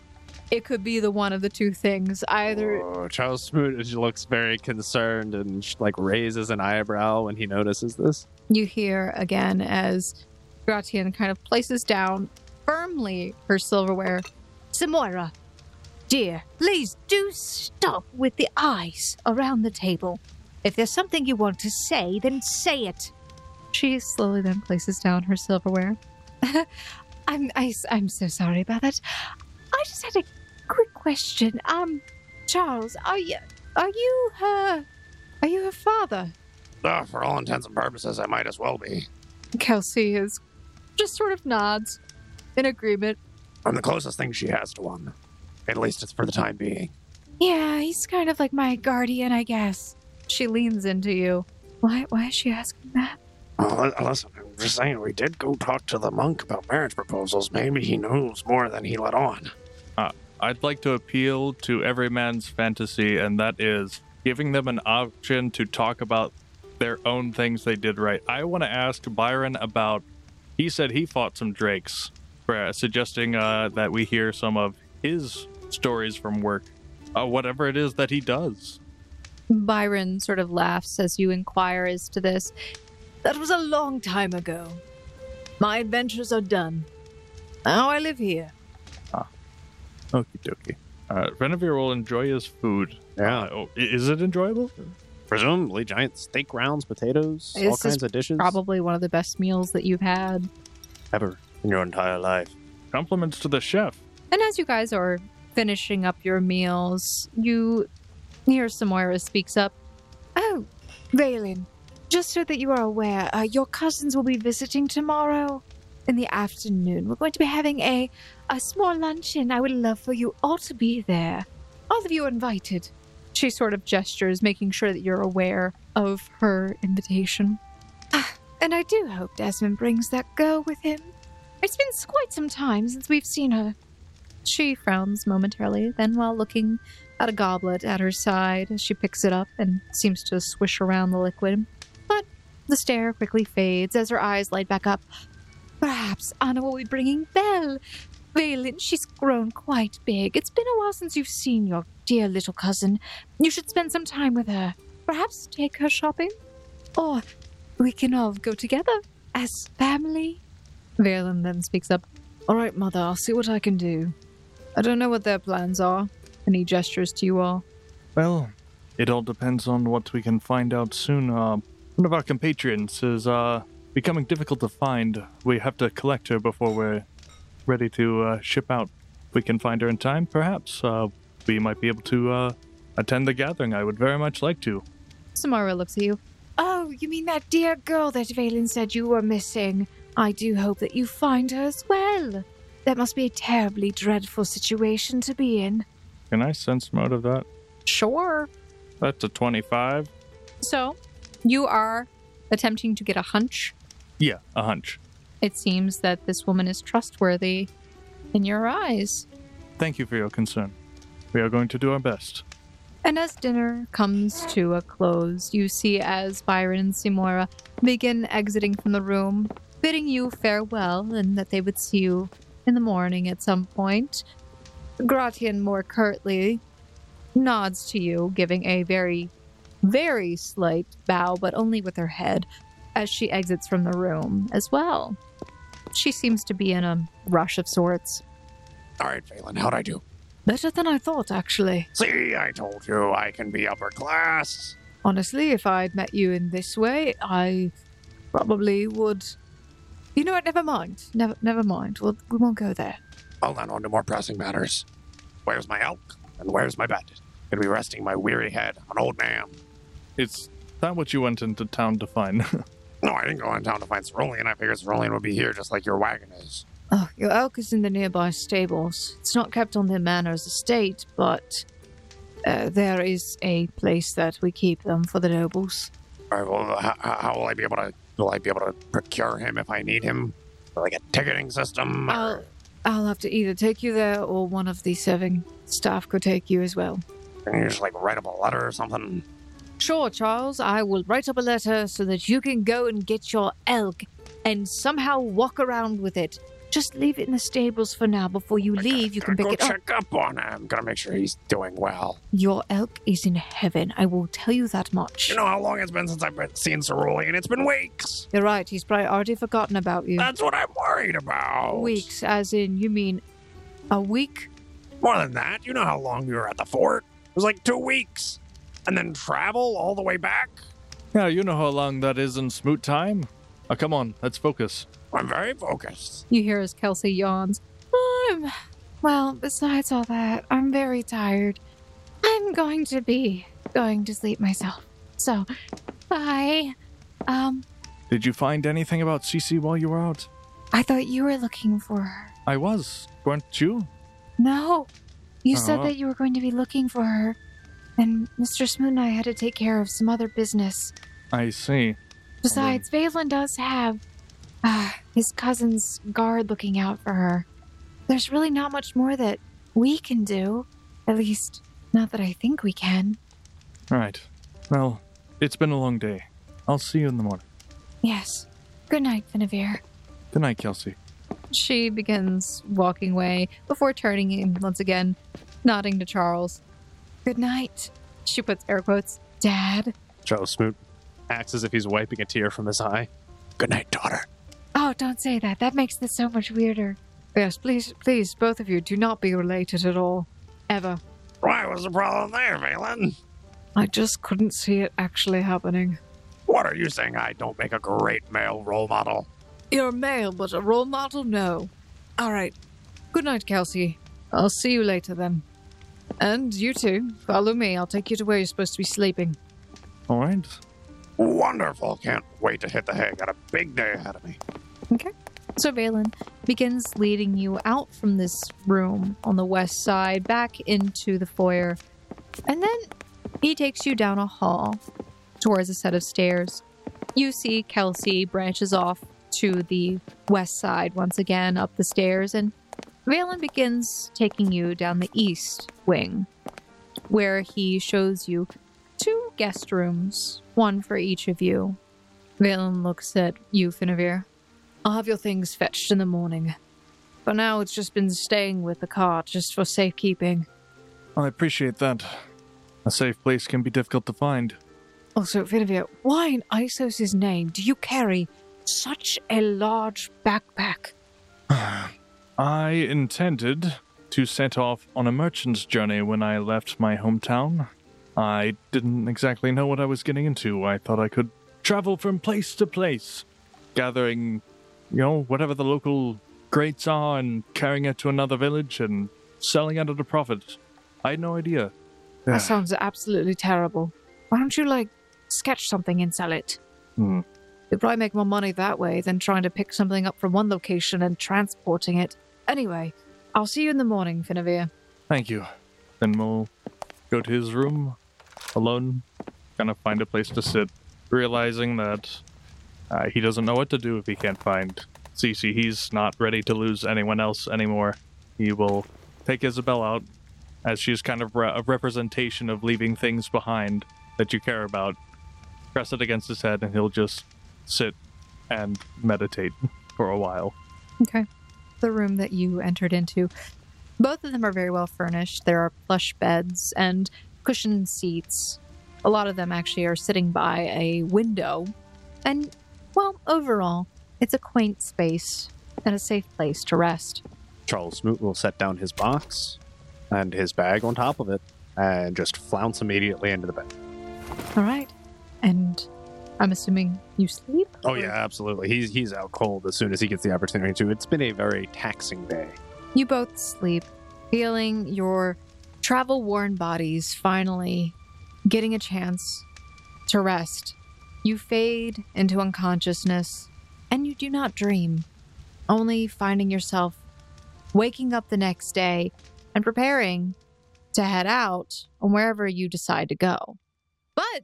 it could be the one of the two things. Either Oh, Charles Smoot looks very concerned and sh- like raises an eyebrow when he notices this. You hear again as Gratian kind of places down firmly her silverware. Samoira, dear, please do stop with the eyes around the table. If there's something you want to say, then say it. She slowly then places down her silverware. I'm I, am so sorry about that. I just had a quick question. Um, Charles, are you are you her are you her father? Uh, for all intents and purposes, I might as well be. Kelsey is just sort of nods in agreement. I'm the closest thing she has to one. At least it's for the time being. Yeah, he's kind of like my guardian, I guess. She leans into you. Why why is she asking that? Oh, li- listen, I'm just saying, we did go talk to the monk about marriage proposals. Maybe he knows more than he let on. I'd like to appeal to every man's fantasy, and that is giving them an option to talk about their own things they did right. I want to ask Byron about. He said he fought some drakes, uh, suggesting uh, that we hear some of his stories from work, uh, whatever it is that he does. Byron sort of laughs as you inquire as to this. That was a long time ago. My adventures are done. Now I live here. Ah, okie dokie. Uh, Finavir will enjoy his food. Yeah. Uh, oh, is it enjoyable? Presumably giant steak rounds, potatoes, all This is kinds of dishes. Probably one of the best meals that you've had. ever in your entire life. Compliments to the chef. And as you guys are finishing up your meals, you hear Samoira speaks up. Oh, Valen, just so that you are aware, uh, your cousins will be visiting tomorrow in the afternoon. We're going to be having a, a small luncheon. I would love for you all to be there. All of you are invited. She sort of gestures, making sure that you're aware of her invitation. Ah, and I do hope Desmond brings that girl with him. It's been quite some time since we've seen her. She frowns momentarily, then, while looking at a goblet at her side, she picks it up and seems to swish around the liquid. But the stare quickly fades as her eyes light back up. Perhaps Anna will be bringing Belle. Valen, she's grown quite big. It's been a while since you've seen your dear little cousin. You should spend some time with her. Perhaps take her shopping. Or we can all go together as family. Valen then speaks up. All right, Mother, I'll see what I can do. I don't know what their plans are. And he gestures to you all. Well, it all depends on what we can find out soon. Uh, one of our compatriots is uh, becoming difficult to find. We have to collect her before we're ready to uh, ship out. If we can find her in time, perhaps uh, we might be able to uh, attend the gathering. I would very much like to. Samoira looks at you. Oh, you mean that dear girl that Valen said you were missing? I do hope that you find her as well. That must be a terribly dreadful situation to be in. Can I sense mode of that? Sure. That's a 25. So, you are attempting to get a hunch. Yeah, a hunch. It seems that this woman is trustworthy in your eyes. Thank you for your concern. We are going to do our best. And as dinner comes to a close, you see as Byron and Samoira begin exiting from the room, bidding you farewell and that they would see you in the morning at some point. Gratian more curtly nods to you, giving a very, very slight bow, but only with her head, as she exits from the room as well. She seems to be in a rush of sorts. All right, Valen, how'd I do? Better than I thought, actually. See, I told you I can be upper class. Honestly, if I'd met you in this way, I probably would. You know what? Never mind. Never, never mind. We'll, we won't go there. I'll then on to more pressing matters. Where's my elk? And where's my bed? Gonna be resting my weary head. I'm an old man. It's not what you went into town to find. No, I didn't go in town to find Cerulean. I figured Cerulean would be here just like your wagon is. Oh, your elk is in the nearby stables. It's not kept on the manor's estate, but uh, there is a place that we keep them for the nobles. All right, well, how, how will I be able to? Will I be able to procure him if I need him? Like a ticketing system? or- I'll, I'll have to either take you there or one of the serving staff could take you as well. Can you just like write up a letter or something? Sure, Charles. I will write up a letter so that you can go and get your elk and somehow walk around with it. Just leave it in the stables for now. Before you I leave, you can gotta pick it up. check up on him. Gotta make sure he's doing well. Your elk is in heaven. I will tell you that much. You know how long it's been since I've been seen Cerulean? It's been weeks. You're right. He's probably already forgotten about you. That's what I'm worried about. Weeks, as in, you mean a week? More than that. You know how long we were at the fort? It was like two weeks. And then travel all the way back? yeah, you know how long that is in smoot time. Oh, come on, let's focus. I'm very focused. You hear as Kelsey yawns. Um, well, besides all that, I'm very tired. I'm going to be going to sleep myself. So, bye. Um, Did you find anything about Cece while you were out? I thought you were looking for her. I was, weren't you? No. You said Oh. that you were going to be looking for her. And Mr. Smoot and I had to take care of some other business. I see. Besides, Valen does have uh, his cousin's guard looking out for her. There's really not much more that we can do. At least, not that I think we can. Right. Well, it's been a long day. I'll see you in the morning. Yes. Good night, Finavir. Good night, Kelsey. She begins walking away before turning in once again, nodding to Charles. Good night, She puts air quotes. Dad. Charles Smoot acts as if he's wiping a tear from his eye. Good night, daughter. Oh, don't say that. That makes this so much weirder. Yes, please, please, both of you, do not be related at all. Ever. Why was the problem there, Valen? I just couldn't see it actually happening. What are you saying? I don't make a great male role model. You're a male, but a role model? No. All right. Good night, Kelsey. I'll see you later then. And you two, follow me. I'll take you to where you're supposed to be sleeping. All right. Wonderful. Can't wait to hit the hay. Got a big day ahead of me. Okay. So Valen begins leading you out from this room on the west side back into the foyer. And then he takes you down a hall towards a set of stairs. You see Kelsey branches off to the west side once again up the stairs, and Valen begins taking you down the east wing, where he shows you two guest rooms, one for each of you. Valen looks at you, Finavir. I'll have your things fetched in the morning. For now, it's just been staying with the cart, just for safekeeping. I appreciate that. A safe place can be difficult to find. Also, Finavir, why in Isos's name do you carry such a large backpack? I intended to set off on a merchant's journey when I left my hometown. I didn't exactly know what I was getting into. I thought I could travel from place to place, gathering, you know, whatever the local greats are and carrying it to another village and selling it at a profit. I had no idea. That sounds absolutely terrible. Why don't you, like, sketch something and sell it? Hmm. You'd probably make more money that way than trying to pick something up from one location and transporting it. Anyway, I'll see you in the morning, Finavir. Thank you. Then we'll go to his room alone, kind of find a place to sit, realizing that uh, he doesn't know what to do if he can't find Cece. He's not ready to lose anyone else anymore. He will take Isabel out as she's kind of re- a representation of leaving things behind that you care about. Press it against his head, and he'll just sit and meditate for a while. Okay. The room that you entered into, both of them are very well furnished. There are plush beds and cushioned seats. A lot of them actually are sitting by a window. And, well, overall, it's a quaint space and a safe place to rest. Charles Smoot will set down his box and his bag on top of it and just flounce immediately into the bed. All right. And I'm assuming you sleep? Oh yeah, absolutely. He's he's out cold as soon as he gets the opportunity to. It's been a very taxing day. You both sleep, feeling your travel worn bodies finally getting a chance to rest. You fade into unconsciousness, and you do not dream, only finding yourself waking up the next day and preparing to head out on wherever you decide to go. But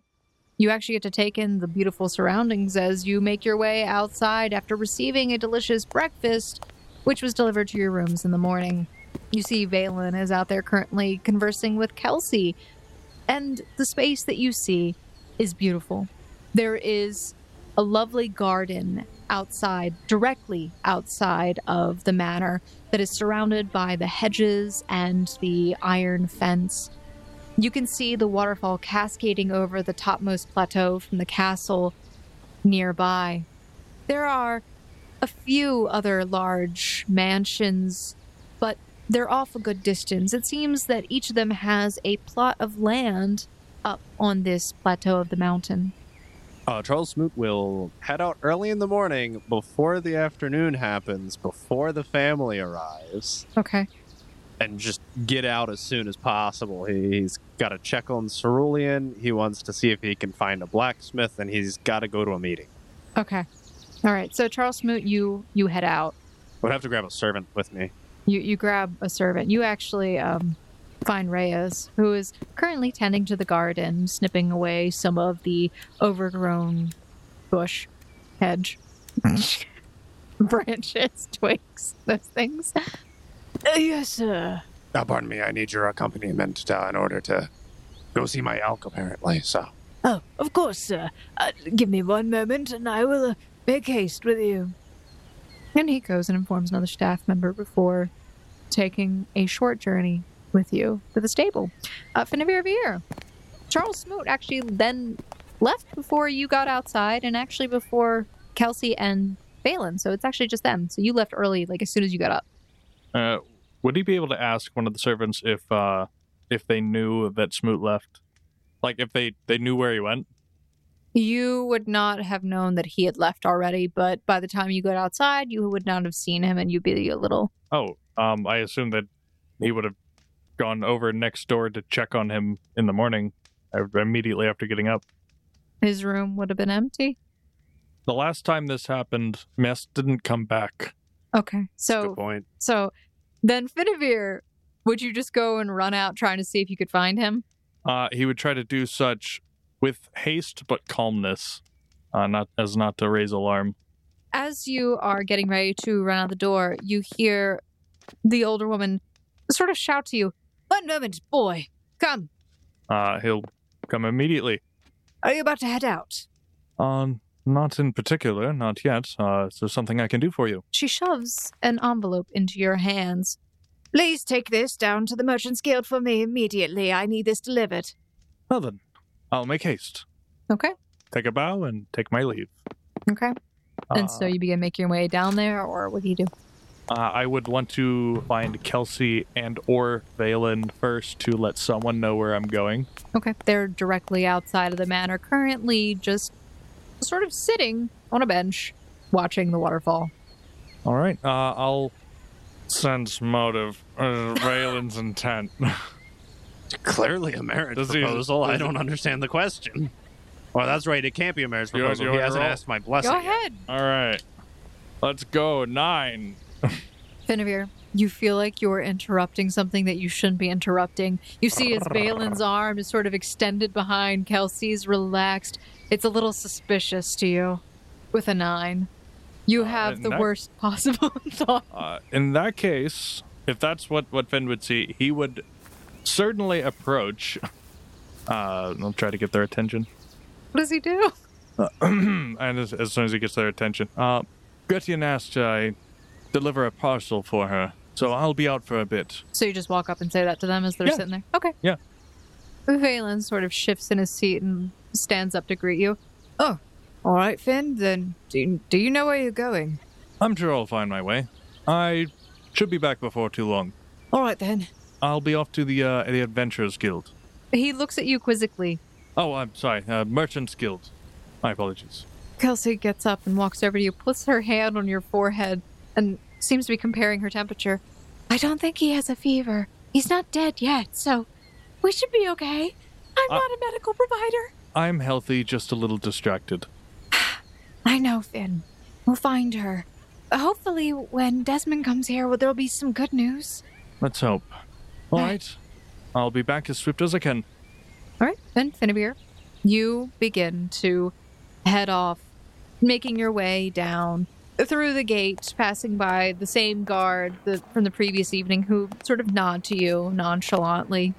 you actually get to take in the beautiful surroundings as you make your way outside after receiving a delicious breakfast, which was delivered to your rooms in the morning. You see Valen is out there currently conversing with Kelsey, and the space that you see is beautiful. There is a lovely garden outside, directly outside of the manor, that is surrounded by the hedges and the iron fence. You can see the waterfall cascading over the topmost plateau from the castle nearby. There are a few other large mansions, but they're off a good distance. It seems that each of them has a plot of land up on this plateau of the mountain. Uh, Charles Smoot will head out early in the morning before the afternoon happens, before the family arrives, Okay. And just get out as soon as possible. He, he's got to check on Cerulean. He wants to see if he can find a blacksmith, and he's got to go to a meeting. Okay. All right. So Charles Smoot, you you head out. We'll have to grab a servant with me. You you grab a servant. You actually um, find Reyes, who is currently tending to the garden, snipping away some of the overgrown bush, hedge, branches, twigs, those things. Uh, yes, sir. Now, pardon me, I need your accompaniment uh, in order to go see my elk, apparently. So, Oh, of course, sir. Uh, give me one moment and I will uh, make haste with you. And he goes and informs another staff member before taking a short journey with you to the stable. Uh, Finavir Vier. Charles Smoot actually then left before you got outside and actually before Kelsey and Valen. So it's actually just them. So you left early, like as soon as you got up. Uh, would he be able to ask one of the servants if uh, if they knew that Smoot left? Like if they they knew where he went. You would not have known that he had left already, but by the time you got outside, you would not have seen him and you'd be a little. Oh, um, I assume that he would have gone over next door to check on him in the morning, uh, immediately after getting up. His room would have been empty. The last time this happened, Mess didn't come back. Okay. Good So, point. so then Finavir, would you just go and run out trying to see if you could find him? Uh, he would try to do such with haste but calmness, uh, not as not to raise alarm. As you are getting ready to run out the door, you hear the older woman sort of shout to you, One moment, boy. Come. Uh, he'll come immediately. Are you about to head out? Um, not in particular, not yet. Uh, is there something I can do for you? She shoves an envelope into your hands. Please take this down to the Merchants Guild for me immediately. I need this delivered. Well then, I'll make haste. Okay. Take a bow and take my leave. Okay. and so Uh, you begin making your way down there, or what do you do? Uh, I would want to find Kelsey and or Valen first to let someone know where I'm going. Okay. They're directly outside of the manor, currently just sort of sitting on a bench watching the waterfall. All right. Uh, I'll sense motive. Uh, Valen's intent. Clearly a marriage Does he- proposal. I don't understand the question. Well, that's right. It can't be a marriage You- proposal. you he wanna hasn't roll? asked my blessing. Go yet. ahead, All right. Let's go. Nine. Finavir. You feel like you're interrupting something that you shouldn't be interrupting. You see as Valen's arm is sort of extended behind Kelsey's relaxed. It's a little suspicious to you with a nine. You Uh, have the that- worst possible thought. Uh, in that case, if that's what what Finn would see, he would certainly approach. Uh, I'll try to get their attention. What does he do? Uh, and as, as soon as he gets their attention, uh, Gretchen asked I deliver a parcel for her, so I'll be out for a bit. So you just walk up and say that to them as they're Yeah. sitting there? Okay. Yeah. Valen sort of shifts in his seat and stands up to greet you. Oh, all right, Finn. Then do you, do you know where you're going? I'm sure I'll find my way. I should be back before too long. All right, then. I'll be off to the uh, the Adventurers Guild. He looks at you quizzically. Oh, I'm sorry, uh, Merchants Guild. My apologies. Kelsey gets up and walks over to you, puts her hand on your forehead, and seems to be comparing her temperature. I don't think he has a fever. He's not dead yet, so we should be okay. I'm Uh, not a medical provider. I'm healthy, just a little distracted. I know, Finn. We'll find her. Uh, hopefully, when Desmond comes here, well, there'll be some good news. Let's hope. All right, I'll be back as swift as I can. All right, then, Finavir, you begin to head off, making your way down through the gate, passing by the same guard the, from the previous evening who sort of nod to you nonchalantly.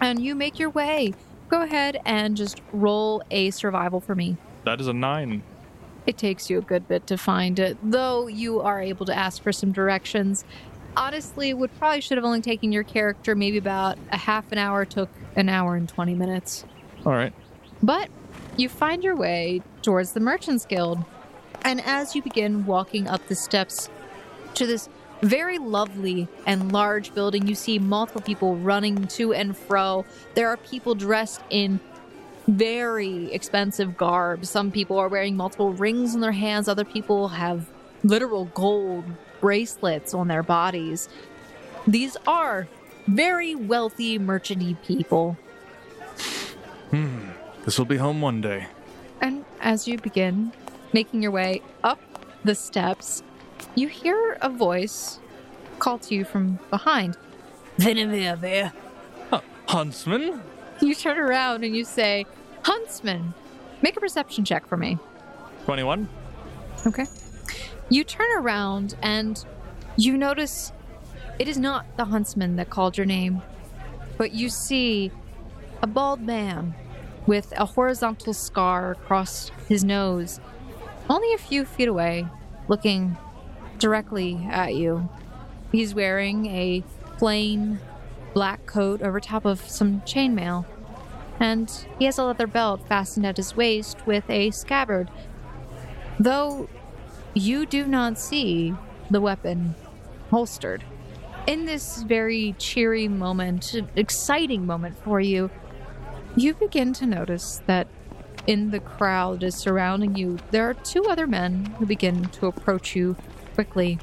And you make your way. Go ahead and just roll a survival for me. That is a nine. It takes you a good bit to find it, though you are able to ask for some directions. Honestly, would probably should have only taken your character maybe about a half an hour, took an hour and 20 minutes. All right. But you find your way towards the Merchants Guild. And as you begin walking up the steps to this very lovely and large building, you see multiple people running to and fro. There are people dressed in very expensive garb. Some people are wearing multiple rings on their hands, other people have literal gold bracelets on their bodies. These are very wealthy, merchanty people. Hmm. This will be home one day. And as you begin making your way up the steps, you hear a voice call to you from behind. Finavir there. Huntsman? You turn around and you say, Huntsman, make a perception check for me. 21? Okay. You turn around and you notice it is not the huntsman that called your name, but you see a bald man with a horizontal scar across his nose, only a few feet away, looking directly at you. He's wearing a plain black coat over top of some chainmail, and he has a leather belt fastened at his waist with a scabbard. Though you do not see the weapon holstered. In this very cheery moment, exciting moment for you, You begin to notice that in the crowd is surrounding you, there are two other men who begin to approach you quickly.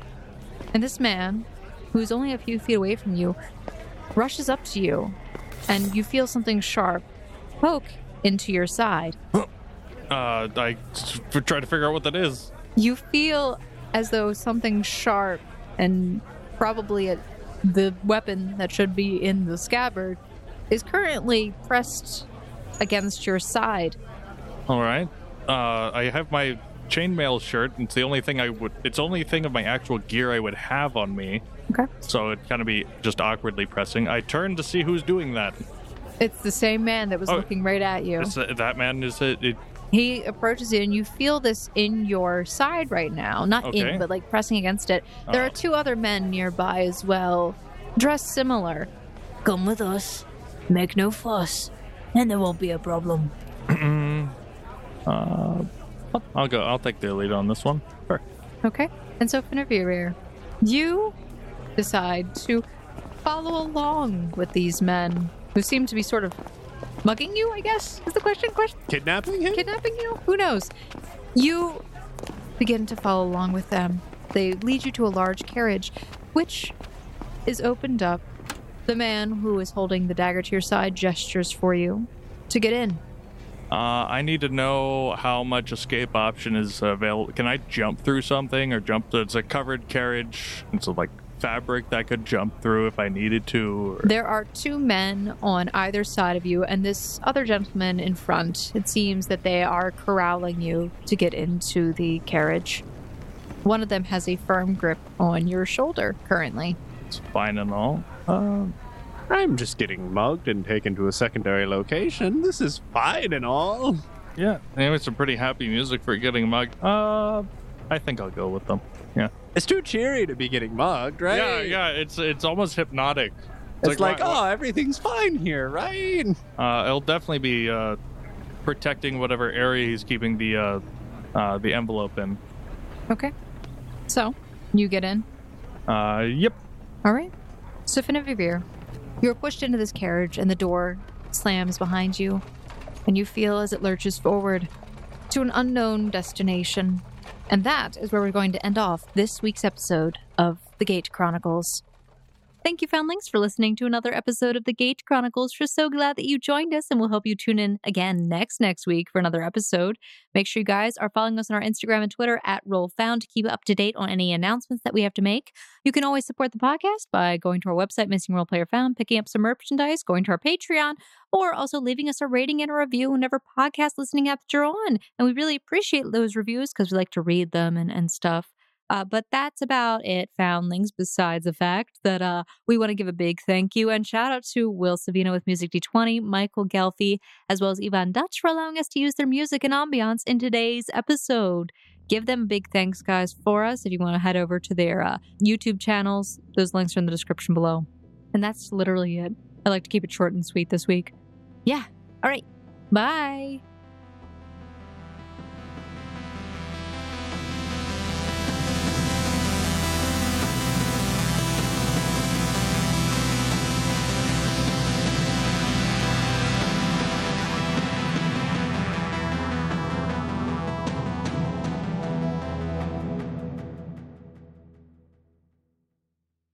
And this man, who's only a few feet away from you, rushes up to you, and you feel something sharp poke into your side. Uh, I try to figure out what that is. You feel as though something sharp and probably a, the weapon that should be in the scabbard is currently pressed against your side. All right. Uh, I have my chainmail shirt. It's the only thing I would. It's the only thing of my actual gear I would have on me. Okay. So it kind of be just awkwardly pressing. I turn to see who's doing that. It's the same man that was Oh. looking right at you. Is that, uh, that man is it, it? He approaches you, and you feel this in your side right now. Not Okay. in, but like pressing against it. There Oh. are two other men nearby as well, dressed similar. Come with us. Make no fuss, and there won't be a problem. Uh, I'll go. I'll take the lead on this one. Sure. Okay. And so, Finavir, you decide to follow along with these men who seem to be sort of mugging you, I guess, is the question. Question Kidnapping him? kidnapping you? Who knows? You begin to follow along with them. They lead you to a large carriage, which is opened up. The man who is holding the dagger to your side gestures for you to get in. Uh, I need to know how much escape option is available. Can I jump through something or jump? It's a covered carriage. It's like fabric that I could jump through if I needed to. Or... There are two men on either side of you, and this other gentleman in front. It seems that they are corralling you to get into the carriage. One of them has a firm grip on your shoulder currently. It's fine and all. Uh, I'm just getting mugged and taken to a secondary location. This is fine and all. yeah. Anyway, some pretty happy music for getting mugged. Uh, I think I'll go with them. Yeah. It's too cheery to be getting mugged, right? Yeah, yeah. It's it's almost hypnotic. It's like, why- oh, everything's fine here, right? Uh, it'll definitely be uh, protecting whatever area he's keeping the uh, uh, the envelope in. Okay. So, you get in. Uh, yep. All right. So, Finavir, you're pushed into this carriage, and the door slams behind you, and you feel as it lurches forward to an unknown destination. And that is where we're going to end off this week's episode of The Gate Chronicles. Thank you, Foundlings, for listening to another episode of The Gate Chronicles. We're so glad that you joined us, and we'll hope you tune in again next next week for another episode. Make sure you guys are following us on our Instagram and Twitter at RollFound to keep up to date on any announcements that we have to make. You can always support the podcast by going to our website, Missing Role Player Found, picking up some merchandise, going to our Patreon, or also leaving us a rating and a review whenever podcast listening app you're on. And we really appreciate those reviews because we like to read them and, and stuff. Uh, but that's about it, Foundlings, besides the fact that uh, we want to give a big thank you and shout out to Will Savino with Music D20, Michael Gelfi, as well as Ivan Dutch for allowing us to use their music and ambiance in today's episode. Give them big thanks, guys, for us. If you want to head over to their uh, YouTube channels, those links are in the description below. And that's literally it. I like to keep it short and sweet this week. Yeah. All right. Bye.